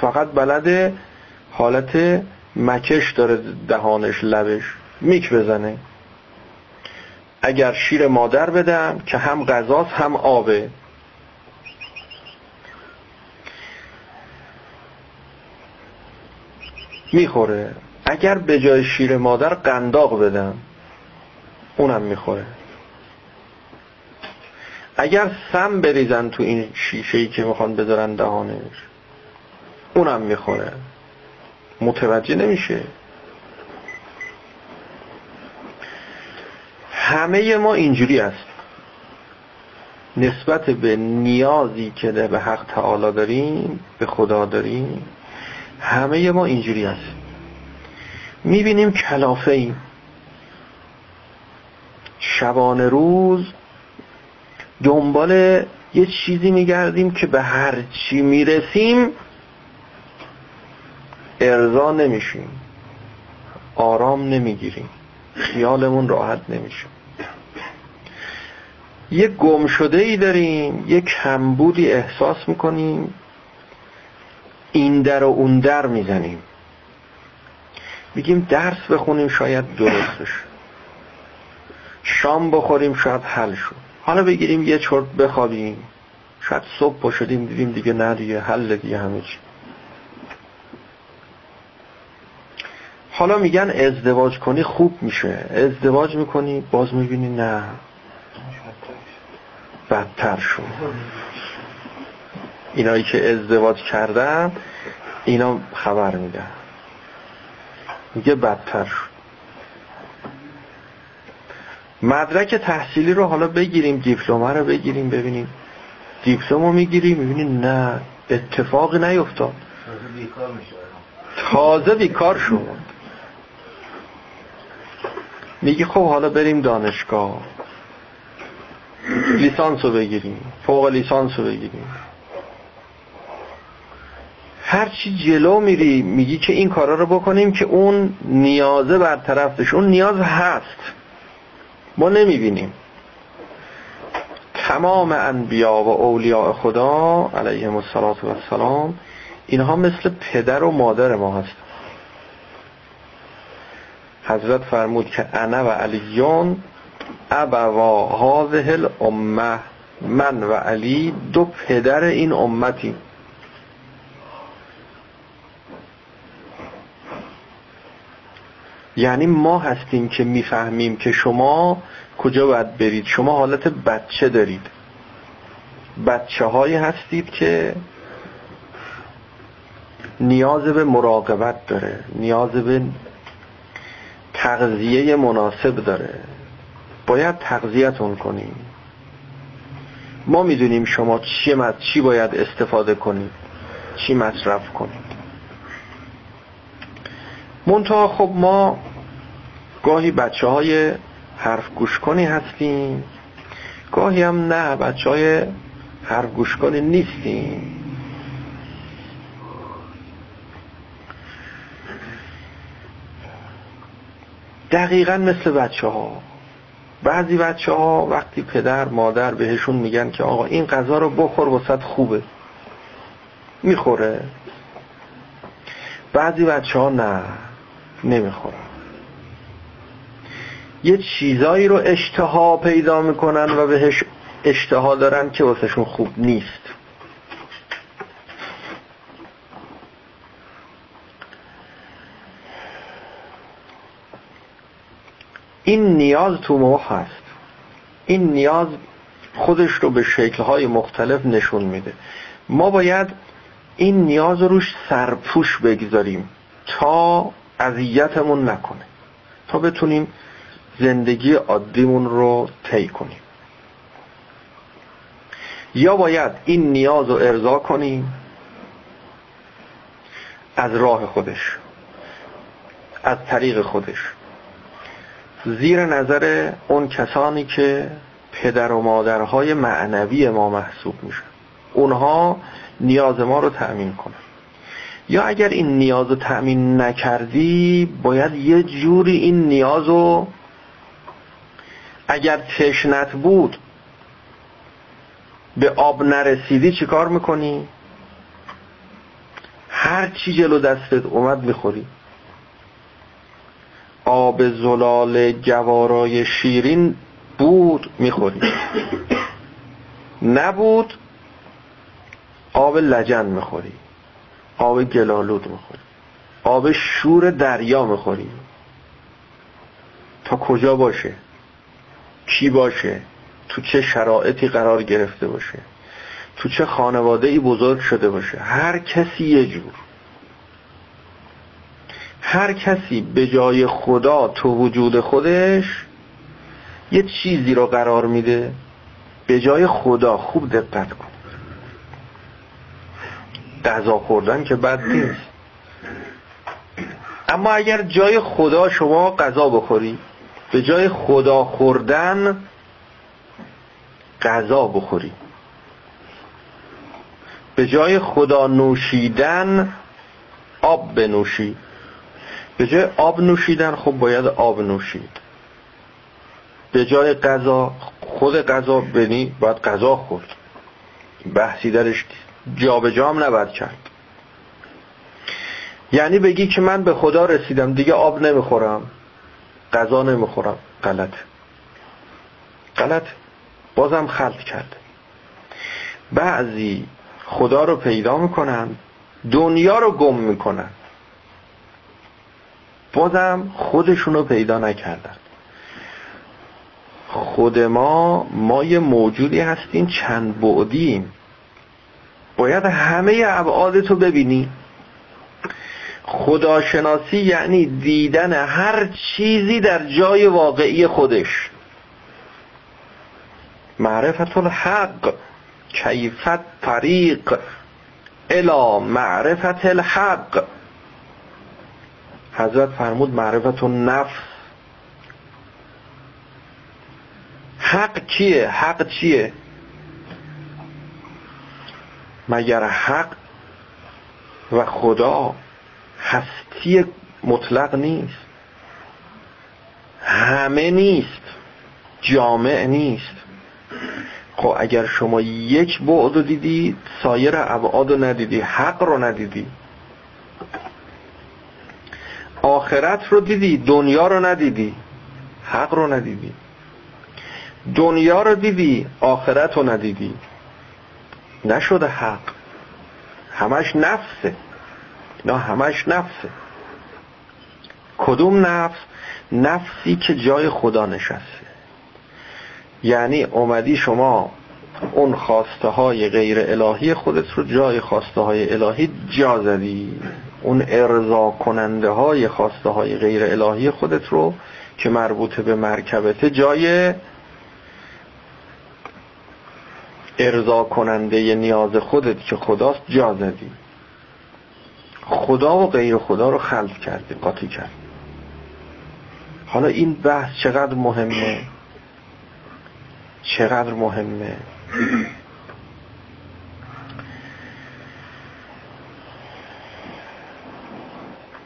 Speaker 1: فقط بلده حالت مکش داره دهانش لبش. میک بزنه. اگر شیر مادر بدم که هم غذاست هم آبه. می‌خوره. اگر به جای شیر مادر قنداق بدم اونم می‌خوره. اگر سم بریزن تو این شیشه ای که می‌خوان بذارن دهانش اونم می‌خوره. متوجه نمیشه. همه ما اینجوری است نسبت به نیازی که به حق تعالی داریم به خدا داریم همه ما اینجوری است می‌بینیم کلافه ایم شبانه روز دنبال یه چیزی میگردیم که به هر چی می‌رسیم ارضا نمیشیم. آرام نمی‌گیریم. خیالمون راحت نمیشه. یه گم شده ای داریم یه کمبودی احساس می‌کنیم این در و اون در می‌زنیم. میگیم درس بخونیم شاید درست بشه شام بخوریم شاید حل شد. حالا بگیریم یه چرت بخوابیم. شاید صبح پا شدیم دیدیم دیگه نه دیگه حل دیگه همه چی. حالا میگن ازدواج کنی خوب میشه. ازدواج می‌کنی باز می‌بینی نه. بدتر شد. اینایی که ازدواج کردن اینا خبر میدن. میگه بدتر شد. مدرک تحصیلی رو حالا بگیریم دیپلمه رو بگیریم ببینیم. دیپلم رو می‌گیریم می‌بینیم نه اتفاقی نیفتاد. تازه بیکار شد میگی خب حالا بریم دانشگاه. لیسانس رو بگیریم فوق لیسانس رو بگیریم. هرچی جلو میری میگی که این کارا رو بکنیم که اون نیازه برطرف بشه. اون نیاز هست. ما نمی‌بینیم. تمام انبیا و اولیاء خدا علیهم السلام اینها مثل پدر و مادر ما هست حضرت فرمود که انا و علیون ابوا هذه الامه من و علی دو پدر این امتی یعنی ما هستیم که می‌فهمیم که شما کجا باید برید. شما حالت بچه دارید. بچه هایی هستید که نیاز به مراقبت داره نیاز به تغذیه مناسب داره. باید تغذیتون کنیم. ما می‌دونیم شما چی, چی باید استفاده کنید چی مصرف کنید. منتها خب ما گاهی بچه های حرف گوش کنی هستیم گاهی هم نه بچه های حرف گوش کنی نیستیم. دقیقا مثل بچه ها بعضی بچه ها وقتی پدر مادر بهشون میگن که آقا این غذا رو بخور وسط خوبه. می‌خوره. بعضی بچه ها نه نمی‌خورن. یه چیزایی رو اشتها پیدا می‌کنن و بهش اشتها دارن که واسهشون خوب نیست. این نیاز تو ما هست. این نیاز خودش رو به شکلهای مختلف نشون میده. ما باید این نیاز روش سرپوش بگذاریم تا اذیتمون نکنه. تا بتونیم زندگی عادیمون رو طی کنیم. یا باید این نیاز رو ارضا کنیم از راه خودش از طریق خودش. زیر نظر اون کسانی که پدر و مادرهای معنوی ما محسوب میشن. اونها نیاز ما رو تأمین کنن. یا اگر این نیاز رو تأمین نکردی باید یه جوری این نیاز رو اگر تشنت بود به آب نرسیدی چیکار می‌کنی؟ هر چی جلو دستت اومد می‌خوری. آب زلال جوارای شیرین بود می‌خوری. نبود آب لجن می‌خوری. آب گلالود می‌خوری. آب شور دریا می‌خوری. تا کجا باشه؟ کی باشه؟ تو چه شرایطی قرار گرفته باشه؟ تو چه خانواده ای بزرگ شده باشه؟ هر کسی یه جور. هر کسی به جای خدا تو وجود خودش یه چیزی رو قرار میده. به جای خدا خوب دقت کن. غذا خوردن که بد نیست. اما اگر جای خدا شما غذا بخوری به جای خدا خوردن غذا بخوری. به جای خدا نوشیدن آب بنوشی. به جای آب نوشیدن خب باید آب نوشید. به جای غذا خود غذا بنی باید غذا خورد. بحثی درش جابجا هم نباید کرد. یعنی بگی که من به خدا رسیدم دیگه آب نمی‌خورم. غذا نمی‌خورم. غلط. غلط. بازم خلط کرد. بعضی خدا رو پیدا می‌کنن دنیا رو گم می‌کنن. بازم خودشون رو پیدا نکردن. خود ما ما یه موجودی هستیم چند بعدیم. باید همه ابعاد تو ببینی خداشناسی یعنی دیدن هر چیزی در جای واقعی خودش. معرفت الحق کیفت طریق الى معرفت الحق. حضرت فرمود معرفت نفس حق کیه حق چیه؟ مگر حق و خدا؟ هستی مطلق نیست. همه نیست. جامع نیست. خب اگر شما یک بعد رو دیدی سایر ابعاد رو ندیدی حق رو ندیدی آخرت رو دیدی دنیا رو ندیدی حق رو ندیدی دنیا رو دیدی آخرت رو ندیدی نشده حق. همش نفسه. نه همش نفسه کدوم نفس؟ نفسی که جای خدا نشسته. یعنی اومدی شما اون خواسته های غیر الهی خودت رو جای خواسته های الهی جا زدی. اون ارضا کننده های خواسته های غیر الهی خودت رو که مربوط به مرکبت جای ارضا کننده نیاز خودت که خداست جا زدی. خدا و غیر خدا رو خلق کردی قاطی کردی حالا این بحث چقدر مهمه؟ چقدر مهمه؟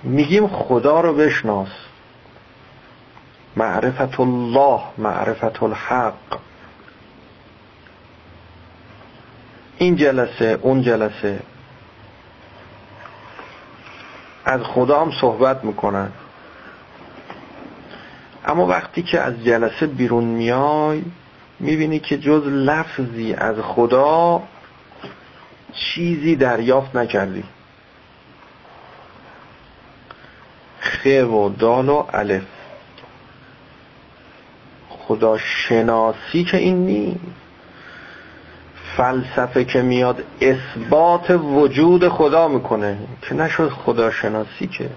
Speaker 1: میگیم خدا رو بشناس. معرفت الله معرفت الحق. این جلسه اون جلسه. از خدا هم صحبت می‌کنن. اما وقتی که از جلسه بیرون میای می‌بینی که جز لفظی از خدا چیزی دریافت نکردی. خ و دال و الف. خدا شناسی که این نیست. فلسفه که میاد اثبات وجود خدا می‌کنه. که نشد خدا شناسی که.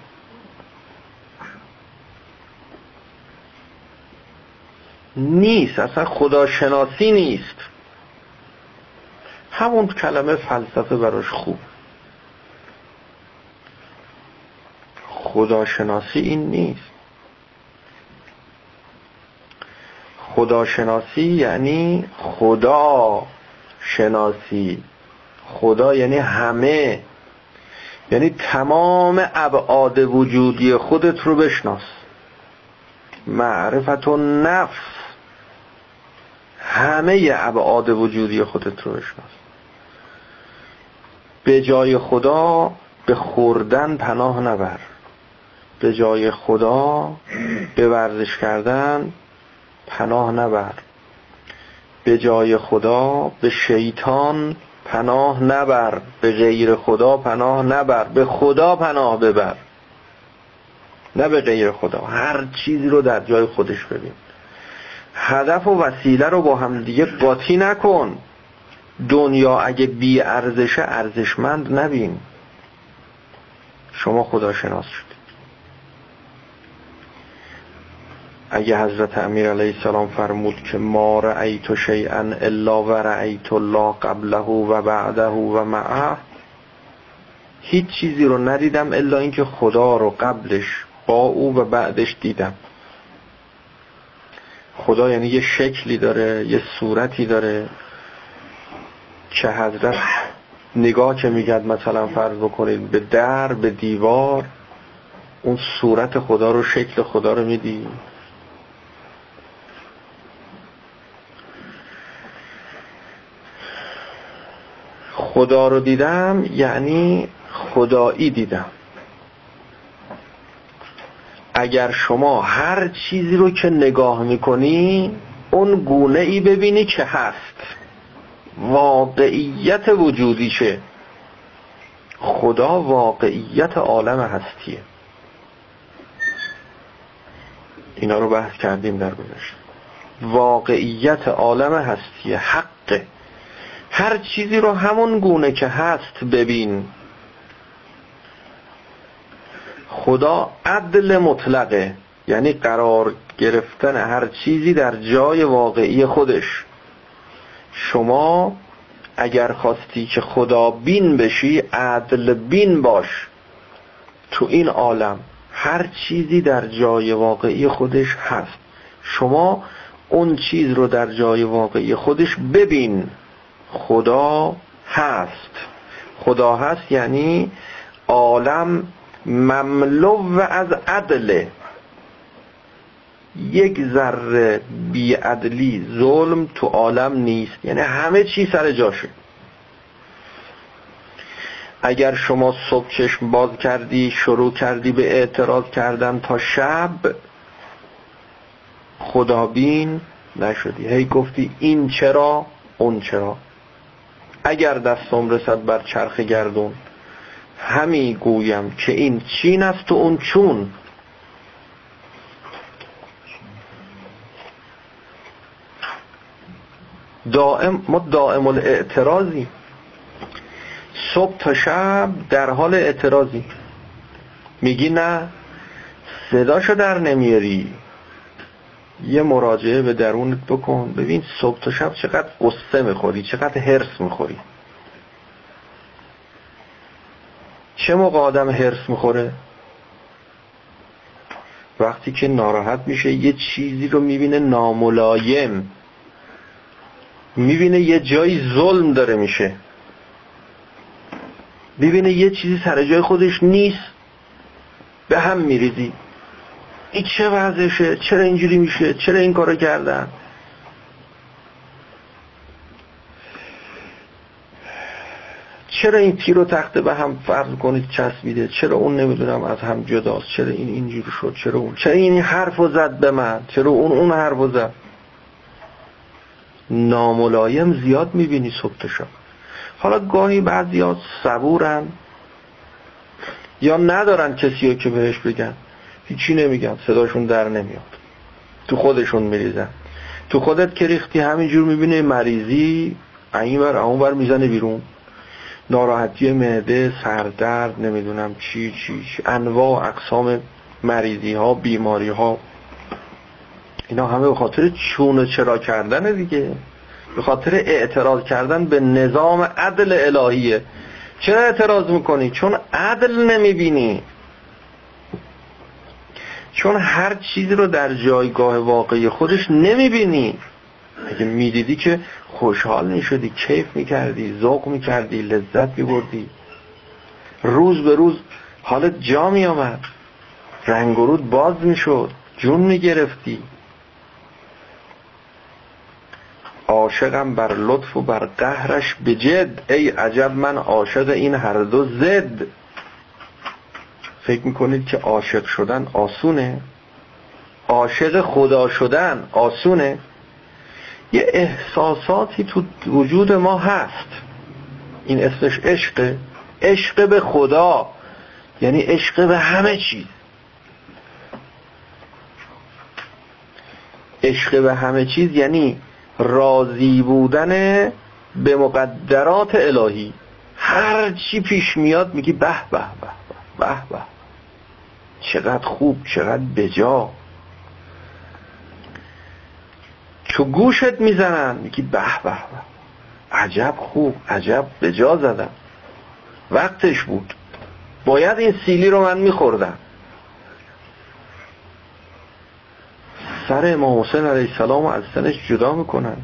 Speaker 1: نیست اصلا خداشناسی نیست. همون کلمه فلسفه براش خوب. خداشناسی این نیست. خداشناسی یعنی خدا. شناسی. خدا یعنی همه. یعنی تمام ابعاد وجودی خودت رو بشناس. معرفت و نفس. همه ابعاد وجودی خودت رو بشناس. به جای خدا به خوردن پناه نبر. به جای خدا به ورزش کردن پناه نبر. به جای خدا به شیطان پناه نبر به غیر خدا پناه نبر به خدا پناه ببر. نه به غیر خدا هر چیزی رو در جای خودش ببین. هدف و وسیله رو با هم دیگه قاطی نکن. دنیا اگه بی ارزشه ارزشمند نبین. شما خدا شناس شدید اگه حضرت امیر علیه السلام فرمود که ما رأیت شیئا الا و رأیت الله قبله و بعده و معه هیچ چیزی رو ندیدم الا اینکه خدا رو قبلش با او و بعدش دیدم. خدا یعنی یه شکلی داره یه صورتی داره. که حضرت نگاه که میگد مثلا فرض بکنید به در به دیوار اون صورت خدا رو شکل خدا رو میدی خدا رو دیدم یعنی خدایی دیدم. اگر شما هر چیزی رو که نگاه می‌کنی اون گونه ای ببینی که هست. واقعیت وجودیشه خدا واقعیت عالم هستیه. اینا رو بحث کردیم در گذشته. واقعیت عالم هستیه حقه. هر چیزی رو همون گونه که هست ببین. خدا عدل مطلقه یعنی قرار گرفتن هر چیزی در جای واقعی خودش. شما اگر خواستی که خدا بین بشی عدل بین باش. تو این عالم هر چیزی در جای واقعی خودش هست. شما اون چیز رو در جای واقعی خودش ببین. خدا هست. خدا هست یعنی عالم مملو از عدل. یک ذره بیعدلی ظلم تو عالم نیست. یعنی همه چی سر جاشه. اگر شما صبح چشم باز کردی شروع کردی به اعتراض کردن تا شب خدابین نشدی. هی گفتی این چرا اون چرا. اگر دستم رسد بر چرخ گردون همی گویم که این چین است و اون چون. دائم ما دائم الاعتراضی. صبح تا شب در حال اعتراضی. میگی نه صداشو در نمیاری. یه مراجعه به درونت بکن. ببین صبح تا شب چقدر قصه می‌خوری چقدر هرس می‌خوری. چه موقع آدم هرس می‌خوره؟ وقتی که ناراحت میشه یه چیزی رو می‌بینه ناملایم. می‌بینه یه جایی ظلم داره میشه. می‌بینه یه چیزی سر جای خودش نیست. به هم میریزی. این چه وضعشه؟ چرا اینجوری میشه؟ چرا این کارو کردن؟ چرا این تیر و تخته به هم فرض کنید چسبیده؟ چرا اون نمی‌دونم از هم جداست؟ چرا این اینجوری شد؟ چرا اون چرا این حرف زد به من؟ چرا اون اون حرف زد؟ ناملایم زیاد می‌بینی صبح حالا گاهی بعضی ها صبورن یا ندارن کسی رو که بهش بگن. هیچی نمیگن صداشون در نمیاد. تو خودشون میریزن. تو خودت که ریختی همینجور می‌بینه مریضی این بر اون بر می‌زنه بیرون. ناراحتی معده سردرد نمی‌دونم چی چی, چی. انواع اقسام مریضی ها بیماری ها اینا همه به خاطر چون چرا کردن دیگه. به خاطر اعتراض کردن به نظام عدل الهیه. چرا اعتراض می‌کنی؟ چون عدل نمی‌بینی. چون هر چیزی رو در جایگاه واقعی خودش نمی‌بینی. اگه می‌دیدی که خوشحال می‌شدی کیف می‌کردی ذوق می‌کردی لذت میبردی؟ روز به روز حالت جا میامد رنگ رود باز می‌شد جون می‌گرفتی. عاشقم بر لطف و بر قهرش بجد. ای عجب من عاشق این هر دو زد. فکر می‌کنید که عاشق شدن آسونه؟ عاشق خدا شدن آسونه؟ یه احساساتی تو وجود ما هست. این اسمش عشقه عشق به خدا. یعنی عشق به همه چیز. عشق به همه چیز یعنی راضی بودن به مقدرات الهی. هر چی پیش میاد میگی به به به به به. چقدر خوب چقدر بجا. تو گوشت می‌زنن میگی به به به. عجب خوب عجب بجا زدم وقتش بود. باید این سیلی رو من میخوردم. سر امام حسین علیه السلام از سنش جدا می‌کنن.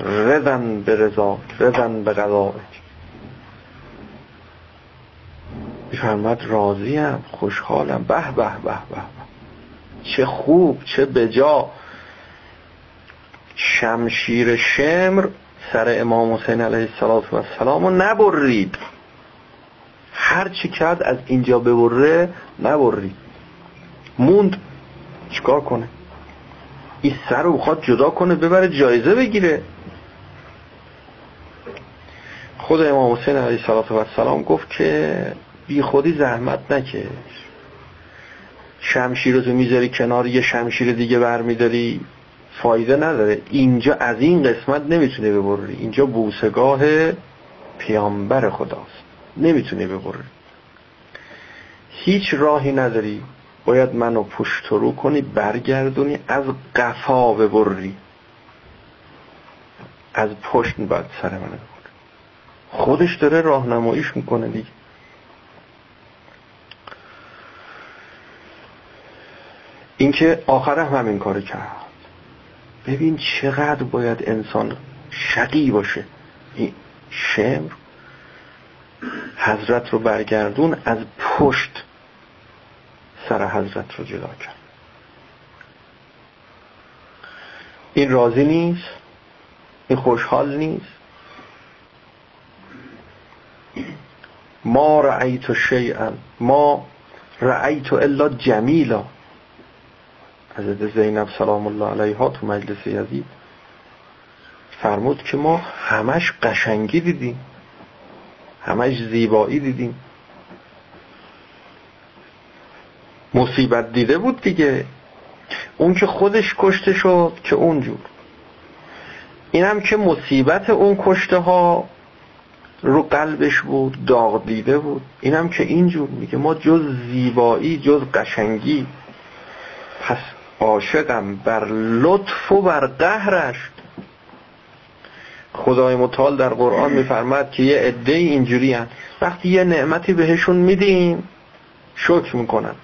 Speaker 1: رضن به رضا رضن به قضایک میفرمد راضیم خوشحالم. به به به به چه خوب چه بجا. شمشیر شمر سر امام حسین علیه السلام رو نبرید. هر چی کرد از اینجا ببره نبرید. موند. چیکار کنه؟ این سر رو بخواد جدا کنه ببره جایزه بگیره. خود امام حسین علیه السلام گفت که بی خودی زحمت نکش. شمشیر رو می‌ذاری کنار یه شمشیر دیگه برمیداری. فایده نداره. اینجا از این قسمت نمی‌تونه ببری. اینجا بوسگاه پیامبر خداست. نمی‌تونه ببری. هیچ راهی نداری. باید منو پشت رو کنی برگردونی از قفا ببری. از پشت باید سر منو ببری. خودش داره راهنماییش می‌کنه دیگه. اینکه آخر هم همین کار کرد. ببین چقدر باید انسان شقی باشه. این شمر حضرت رو برگردون از پشت سر حضرت رو جدا کرد. این راضی نیست این خوشحال نیست. ما رأیت شیئا ما رأیت الا جمیلا. حضرت زینب سلام الله علیها تو مجلس یزید فرمود که ما همش قشنگی دیدیم همش زیبایی دیدیم. مصیبت دیده بود دیگه. اون که خودش کشته شد که اونجور. اینم که مصیبت اون کشته ها رو قلبش بود داغ دیده بود. اینم که اینجور میگه. ما جز زیبایی جز قشنگی. پس عاشقم بر لطف و بر قهرش. خدای متعال در قرآن میفرماد که یه عده اینجوری هن. وقتی یه نعمتی بهشون میدیم شکر می‌کنن.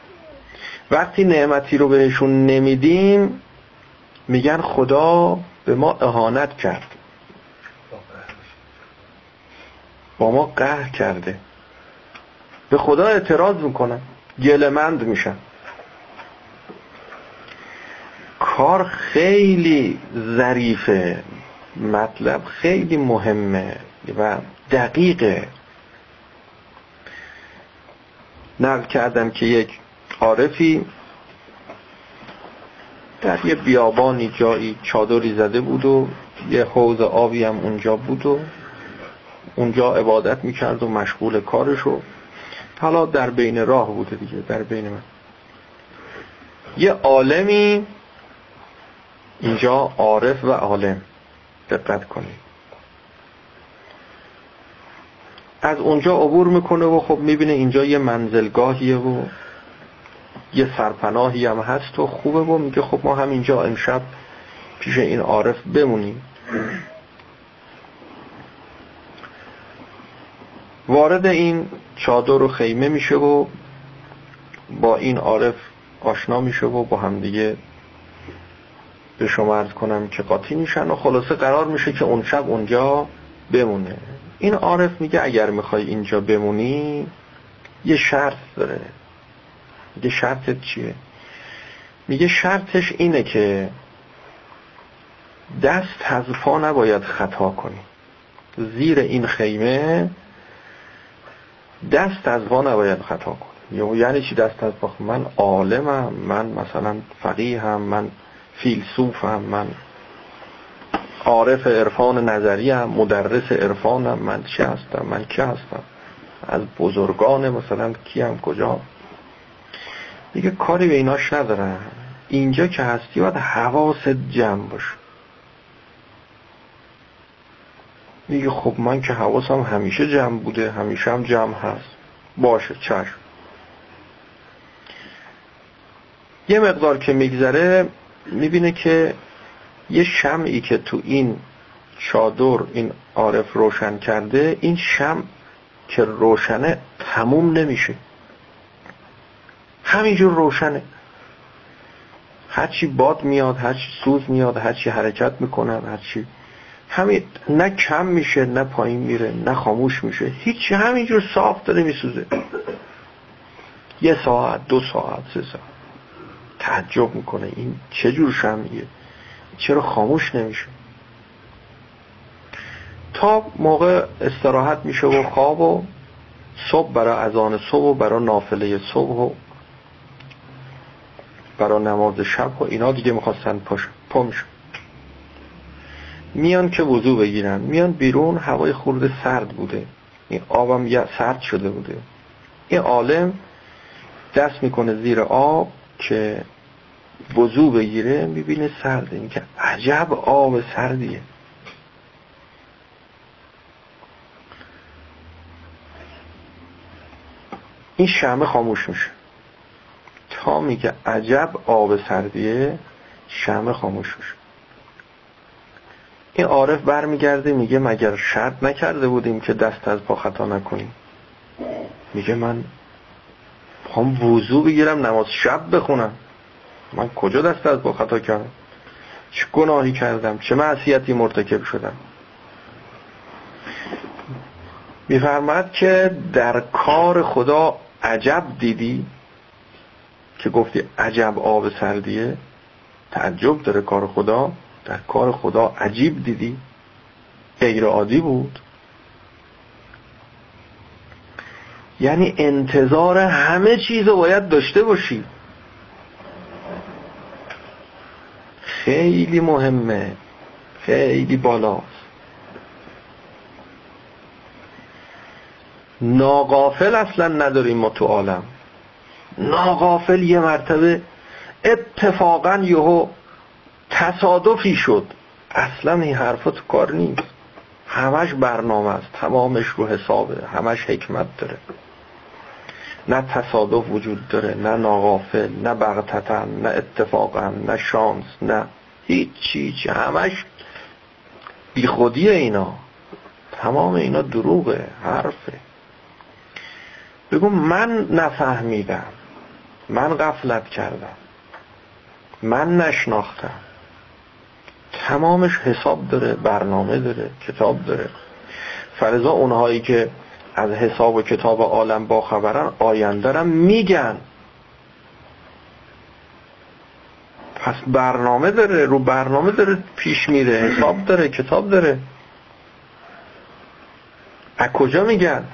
Speaker 1: وقتی نعمتی رو بهشون نمیدیم میگن خدا به ما اهانت کرد. با ما قهر کرده. به خدا اعتراض می‌کنن. گلمند میشن. کار خیلی ظریفه مطلب خیلی مهمه و دقیقه. نقل کردم که یک عارفی در یه بیابانی جایی چادری زده بود و یه حوض آبی هم اونجا بود و اونجا عبادت می‌کرد و مشغول کارشو حالا در بین راه بوده دیگه در بین من. یه عالمی اینجا عارف و عالم. دقت کنید. از اونجا عبور می‌کنه و خب می‌بینه اینجا یه منزلگاهیه و یه سرپناهی هم هست و خوبه و میگه خب ما هم اینجا امشب پیش این عارف بمونیم. وارد این چادر و خیمه میشه و با این عارف آشنا میشه و با هم دیگه به شما ارز کنم که قاطی میشن و خلاصه قرار میشه که اون شب اونجا بمونه. این عارف میگه اگر می‌خوای اینجا بمونی یه شرط داره. میگه شرطت چیه؟ میگه شرطش اینه که دست از پا نباید خطا کنی. زیر این خیمه دست از پا نباید خطا کنی. یعنی چی دست از پا؟ من عالمم من مثلا فقیهم من فیلسوفم من عارف عرفان نظریم مدرس عرفانم من چه هستم من که هستم؟ از بزرگان مثلا کیم کجا؟ دیگه کاری به ایناش ندارن اینجا که هستی باید حواست جمع باشه. میگه خب من که حواسم همیشه جمع بوده همیشه هم جمع هست. باشه چشم. یه مقدار که میگذره می‌بینه که یه شمعی که تو این چادر این عارف روشن کرده این شمع که روشنه تموم نمیشه. همینجور روشنه. هرچی باد میاد هرچی سوز میاد هرچی حرکت می‌کنن هرچی. همین نه کم میشه نه پایین میره نه خاموش میشه. هیچی همینجور صاف داره میسوزه. یه ساعت دو ساعت سه ساعت. تعجب می‌کنه. این چه جور شمعیه؟ چرا خاموش نمیشه؟ تا موقع استراحت میشه و خواب و صبح برای اذان صبح و برای نافله صبح و برای نماز شب و اینا دیگه می‌خواستن پاش پا میان که وضو بگیرن. میان بیرون هوای خورده سرد بوده. این آبم سرد شده بوده. این عالم دست می‌کنه زیر آب. که وضو بگیره می‌بینه سرده که عجب آب سردیه. این شمه خاموش میشه. تا میگه عجب آب سردیه شمه خاموش میشه. این عارف برمیگرده میگه مگر شرط نکرده بودیم که دست از پا خطا نکنیم؟ میگه من خواهم وضو بگیرم نماز شب بخونم. من کجا دست از با خطا کردم؟ چه گناهی کردم؟ چه معصیتی مرتکب شدم؟ میفرماد که در کار خدا عجب دیدی؟ که گفتی عجب آب سردیه؟ تعجب داره کار خدا؟ در کار خدا عجیب دیدی؟ غیر عادی بود؟ یعنی انتظار همه چیز رو باید داشته باشی. خیلی مهمه. خیلی بالاست. ناغافل اصلا نداریم ما تو عالم. ناغافل یه مرتبه اتفاقا یهو تصادفی شد. اصلا این حرفا تو کار نیست. همش برنامه است. تمامش رو حسابه. همش حکمت داره. نه تصادف وجود داره نه ناغافل نه بغتتن نه اتفاقا نه شانس نه هیچ چیز همش بیخودی اینا. تمام اینا دروغه حرفه. بگو من نفهمیدم من غفلت کردم من نشناختم. تمامش حساب داره برنامه داره کتاب داره. فرضا اونهایی که از حساب و کتاب عالم با خبرن آینده میگن. پس برنامه داره رو برنامه داره پیش میره حساب داره کتاب داره. از کجا میگن؟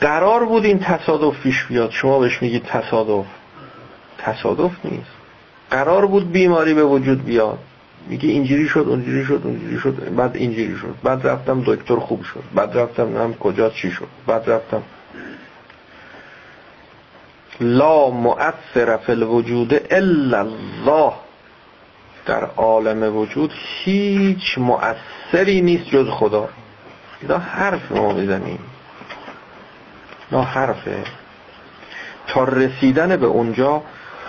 Speaker 1: قرار بود این تصادف پیش بیاد. شما بهش میگید تصادف. تصادف نیست. قرار بود بیماری به وجود بیاد. میگه اینجوری شد اونجوری شد اونجوری شد بعد اینجوری شد. بعد رفتم دکتر خوب شد. بعد رفتم هم کجا چی شد. بعد رفتم. لا مؤثر فی الوجود الا الله. در عالم وجود هیچ مؤثری نیست جز خدا. اینا حرف ما می‌زنیم. اینا حرفه. تا رسیدن به اونجا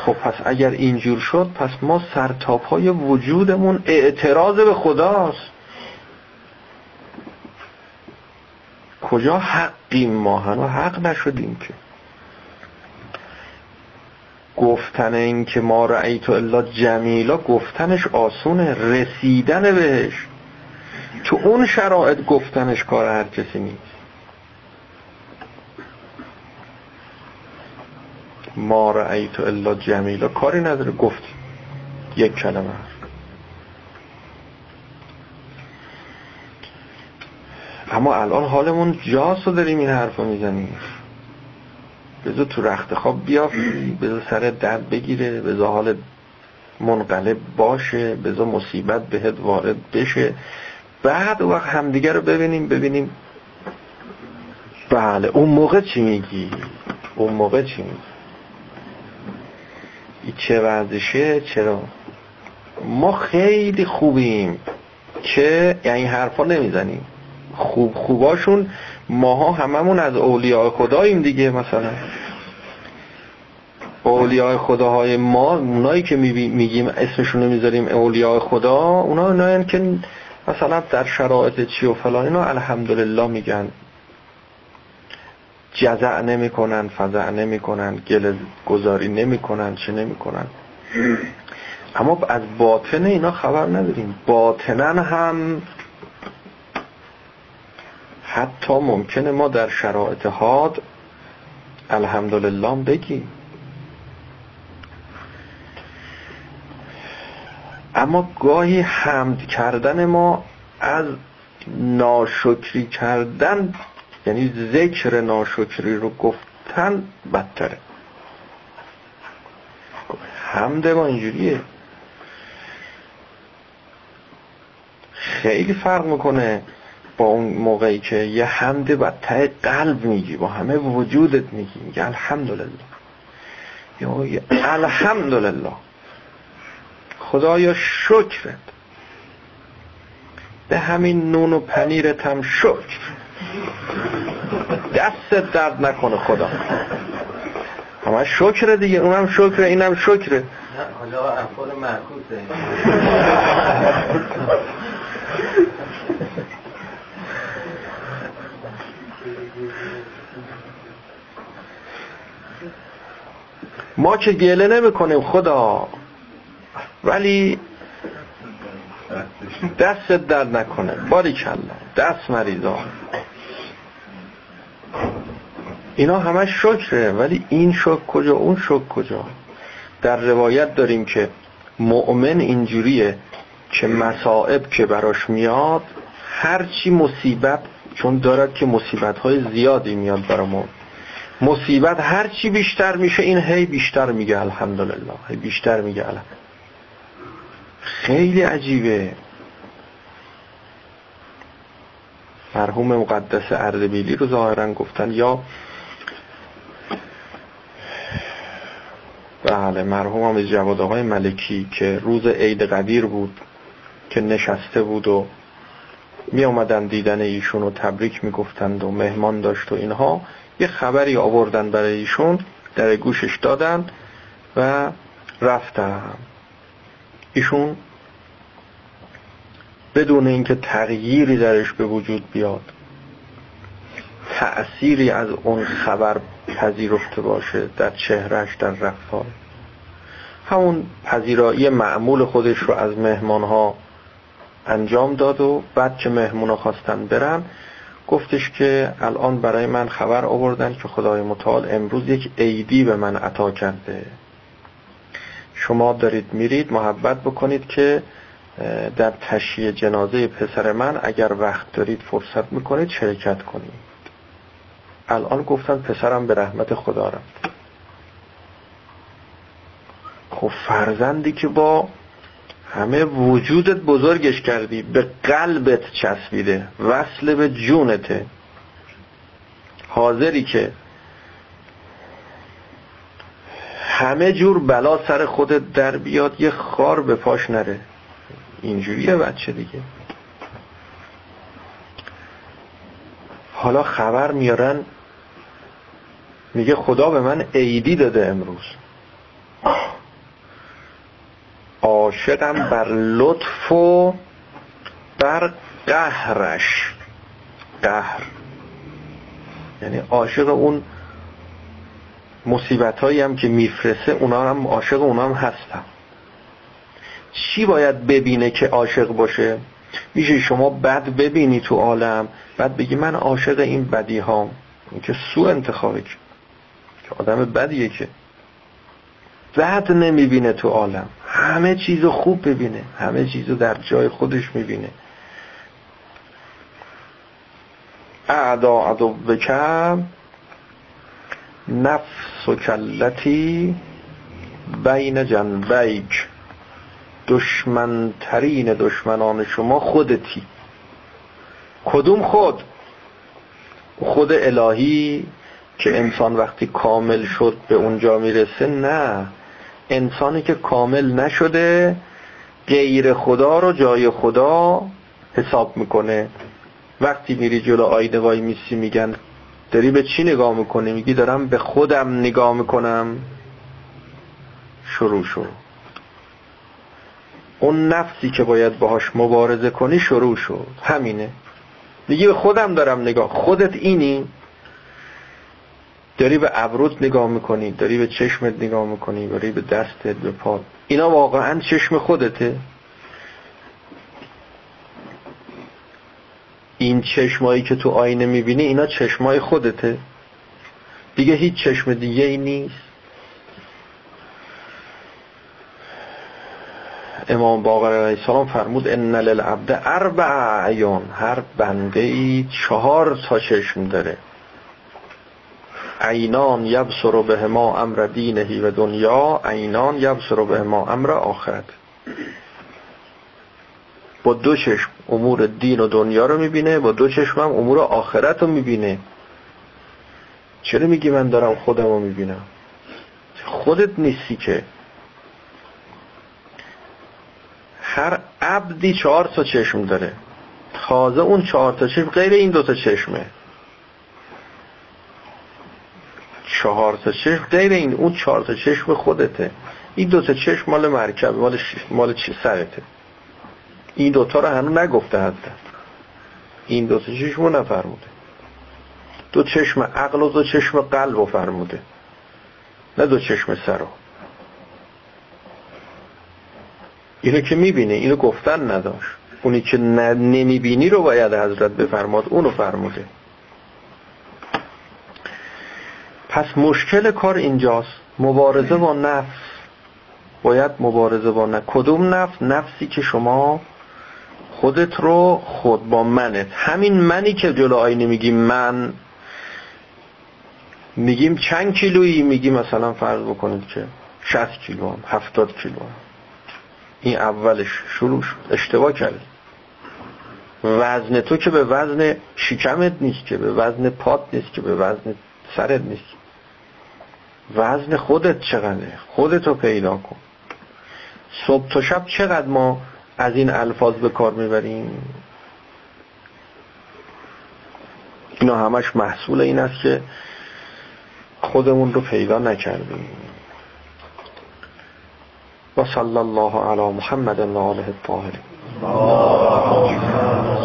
Speaker 1: خب پس اگر اینجور شد پس ما سرتاپای وجودمون اعتراض به خداست. کجا حقیم ما؟ هنو حق نشدیم که. گفتن این که ما رأیت الا جمیلا گفتنش آسونه رسیدن بهش. تو اون شرایط گفتنش کار هر کسی نیست. ما رأیت الا جمیلا کاری نداره. گفت یک کلمه. اما الان حالمون جاست و داریم این حرف رو می‌زنیم. بذار تو رخت خواب بیافتی بذار سر درد بگیره. بذار حال منقلب باشه. بذار مصیبت بهت وارد بشه. بعد وقت همدیگه رو ببینیم. ببینیم. بله. اون موقع چی میگی؟ اون موقع چی میگی؟ چه ورزشه چرا؟ ما خیلی خوبیم که یعنی حرفا نمی‌زنیم. خوب خوباشون ماها هممون از اولیاء خداییم دیگه مثلا. اولیاء خداهای ما اونایی که میگیم اسمشون می‌ذاریم اولیاء خدا اونا اونایی که مثلا در شرایط چی و فلان اینا الحمدلله میگن. جزع نمی‌کنن فزع نمی‌کنن گل گذاری نمی‌کنن چه نمی‌کنن. اما از باطن اینا خبر نداریم. باطنن هم حتی ممکنه ما در شرایط حاد الحمدلله بگیم. اما گاهی حمد کردن ما از ناشکری کردن یعنی ذکر ناشکری رو گفتن بدتره. حمد ما اینجوریه. خیلی فرق می‌کنه با اون موقعی که یه حمد با ته قلب میگی. با همه وجودت میگی. میگه الحمدلله. یا الحمدلله. خدایا شکرت. به همین نون و پنیرت هم شکر. دست درد نکنه خدا. همه شکره دیگه اونم شکره اینم شکره. حالا افعال معکوسه. ما که گله نمی کنیم خدا. ولی دست درد نکنه. باری کلا دست مریضا. اینا همش شکره ولی این شک کجا اون شک کجا؟ در روایت داریم که مؤمن اینجوریه که مصائب که براش میاد هرچی مصیبت چون دارد که مصیبت های زیادی میاد برامون. مصیبت هرچی بیشتر میشه این هی بیشتر میگه الحمدلله هی بیشتر میگه الحمدلله. خیلی عجیبه. مرحوم مقدس اردبیلی رو ظاهرا گفتن. یا بله مرحوم آمیز جواد آقای ملکی که روز عید قدیر بود که نشسته بود و می آمدن دیدن ایشون و تبریک می گفتند و مهمان داشت و اینها. یه خبری آوردن برای ایشون در گوشش دادن و رفتن. ایشون بدون اینکه تغییری درش به وجود بیاد تأثیری از اون خبر پذیرفته باشه در چهرش در رفتار همون پذیرایی معمول خودش رو از مهمان ها انجام داد و بعد که مهمون خواستن برن گفتش که الان برای من خبر آوردن که خدای متعال امروز یک عیدی به من عطا کرده. شما دارید میرید محبت بکنید که در تشییع جنازه پسر من اگر وقت دارید فرصت می‌کنید شرکت کنید. الان گفتن پسرم به رحمت خدا رفت. خب فرزندی که با همه وجودت بزرگش کردی به قلبت چسبیده وصل به جونته. حاضری که همه جور بلا سر خودت در بیاد یه خار به پاش نره. اینجوریه بچه دیگه. حالا خبر میارن میگه خدا به من عیدی داده امروز. عاشقم بر لطف و بر قهرش. قهر. یعنی عاشق اون مصیبت هم که میفرسه اونا هم عاشق اونا هم هستم چی باید ببینه که عاشق باشه؟ میشه شما بد ببینی تو عالم بعد بگی من عاشق این بدی هام این که سو انتخابه که. آدم بدیه که. بد نمی‌بینه تو عالم. همه چیز خوب ببینه. همه چیزو در جای خودش می‌بینه. اعدا عدو بکم نفس و کلتی بین جنبیک. دشمنترین دشمنان شما خودتی. کدوم خود؟ خود الهی که انسان وقتی کامل شد به اونجا می‌رسه؟ نه. انسانی که کامل نشده غیر خدا رو جای خدا حساب می‌کنه. وقتی میری جلو آینه وای میسی میگن داری به چی نگاه می‌کنی؟ میگی دارم به خودم نگاه می‌کنم. شروع شد. اون نفسی که باید باهاش مبارزه کنی شروع شد. همینه. میگی به خودم دارم نگاه. خودت اینی؟ داری به ابروت نگاه می‌کنی داری به چشمت نگاه می‌کنی داری به دستت به پات. اینا واقعا چشم خودته. این چشمایی که تو آینه می‌بینی اینا چشمای خودته. دیگه هیچ چشم دیگه ای نیست. امام باقر علیه السلام فرمود ان للعبد اربع عیان هر بنده ای چهار تا چشم داره. عینان یبصر به ما امر دینهی و دنیا عینان یبصر به ما امر آخرت. با دو چشم امور دین و دنیا رو می‌بینه با دو چشم هم امور آخرت رو می‌بینه. چرا میگی من دارم خودم رو می‌بینم؟ خودت نیستی که. هر عبدی چهار تا چشم داره. تازه اون چهار تا چشم غیر این دو تا چشمه. چهار تا چشم غیر این اون چهار تا چشم خودته. این دو تا چشم مال مرکب مال مال چی سرته. این دوتا رو هنوز نگفته حتی. این دو تا چشم رو نفرموده. دو چشم عقل و دو چشم قلب رو فرموده. نه دو چشم سر رو. اینو که می‌بینه اینو گفتن نداشت. اونی که نمی‌بینی رو باید حضرت بفرماد اونو فرموده. پس مشکل کار اینجاست. مبارزه با نفس. باید مبارزه با نفس. کدوم نفس؟ نفسی که شما خودت رو خود با منت. همین منی که جلو آینه میگیم من. میگیم چند کیلویی؟ میگیم مثلا فرض بکنید که 60 کیلو هم 70 کیلو هم. این اولش شروع شد اشتباه کرد وزن تو که به وزن شکمت نیست که به وزن پات نیست که به وزن سرت نیست. وزن خودت چقدره؟ خودتو پیدا کن. صبح تا شب چقدر ما از این الفاظ به کار می‌بریم؟ اینا همش محصول این است که خودمون رو پیدا نکردیم. وصلى الله على محمد وآله الطاهرين. اللهم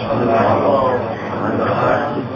Speaker 1: صل على محمد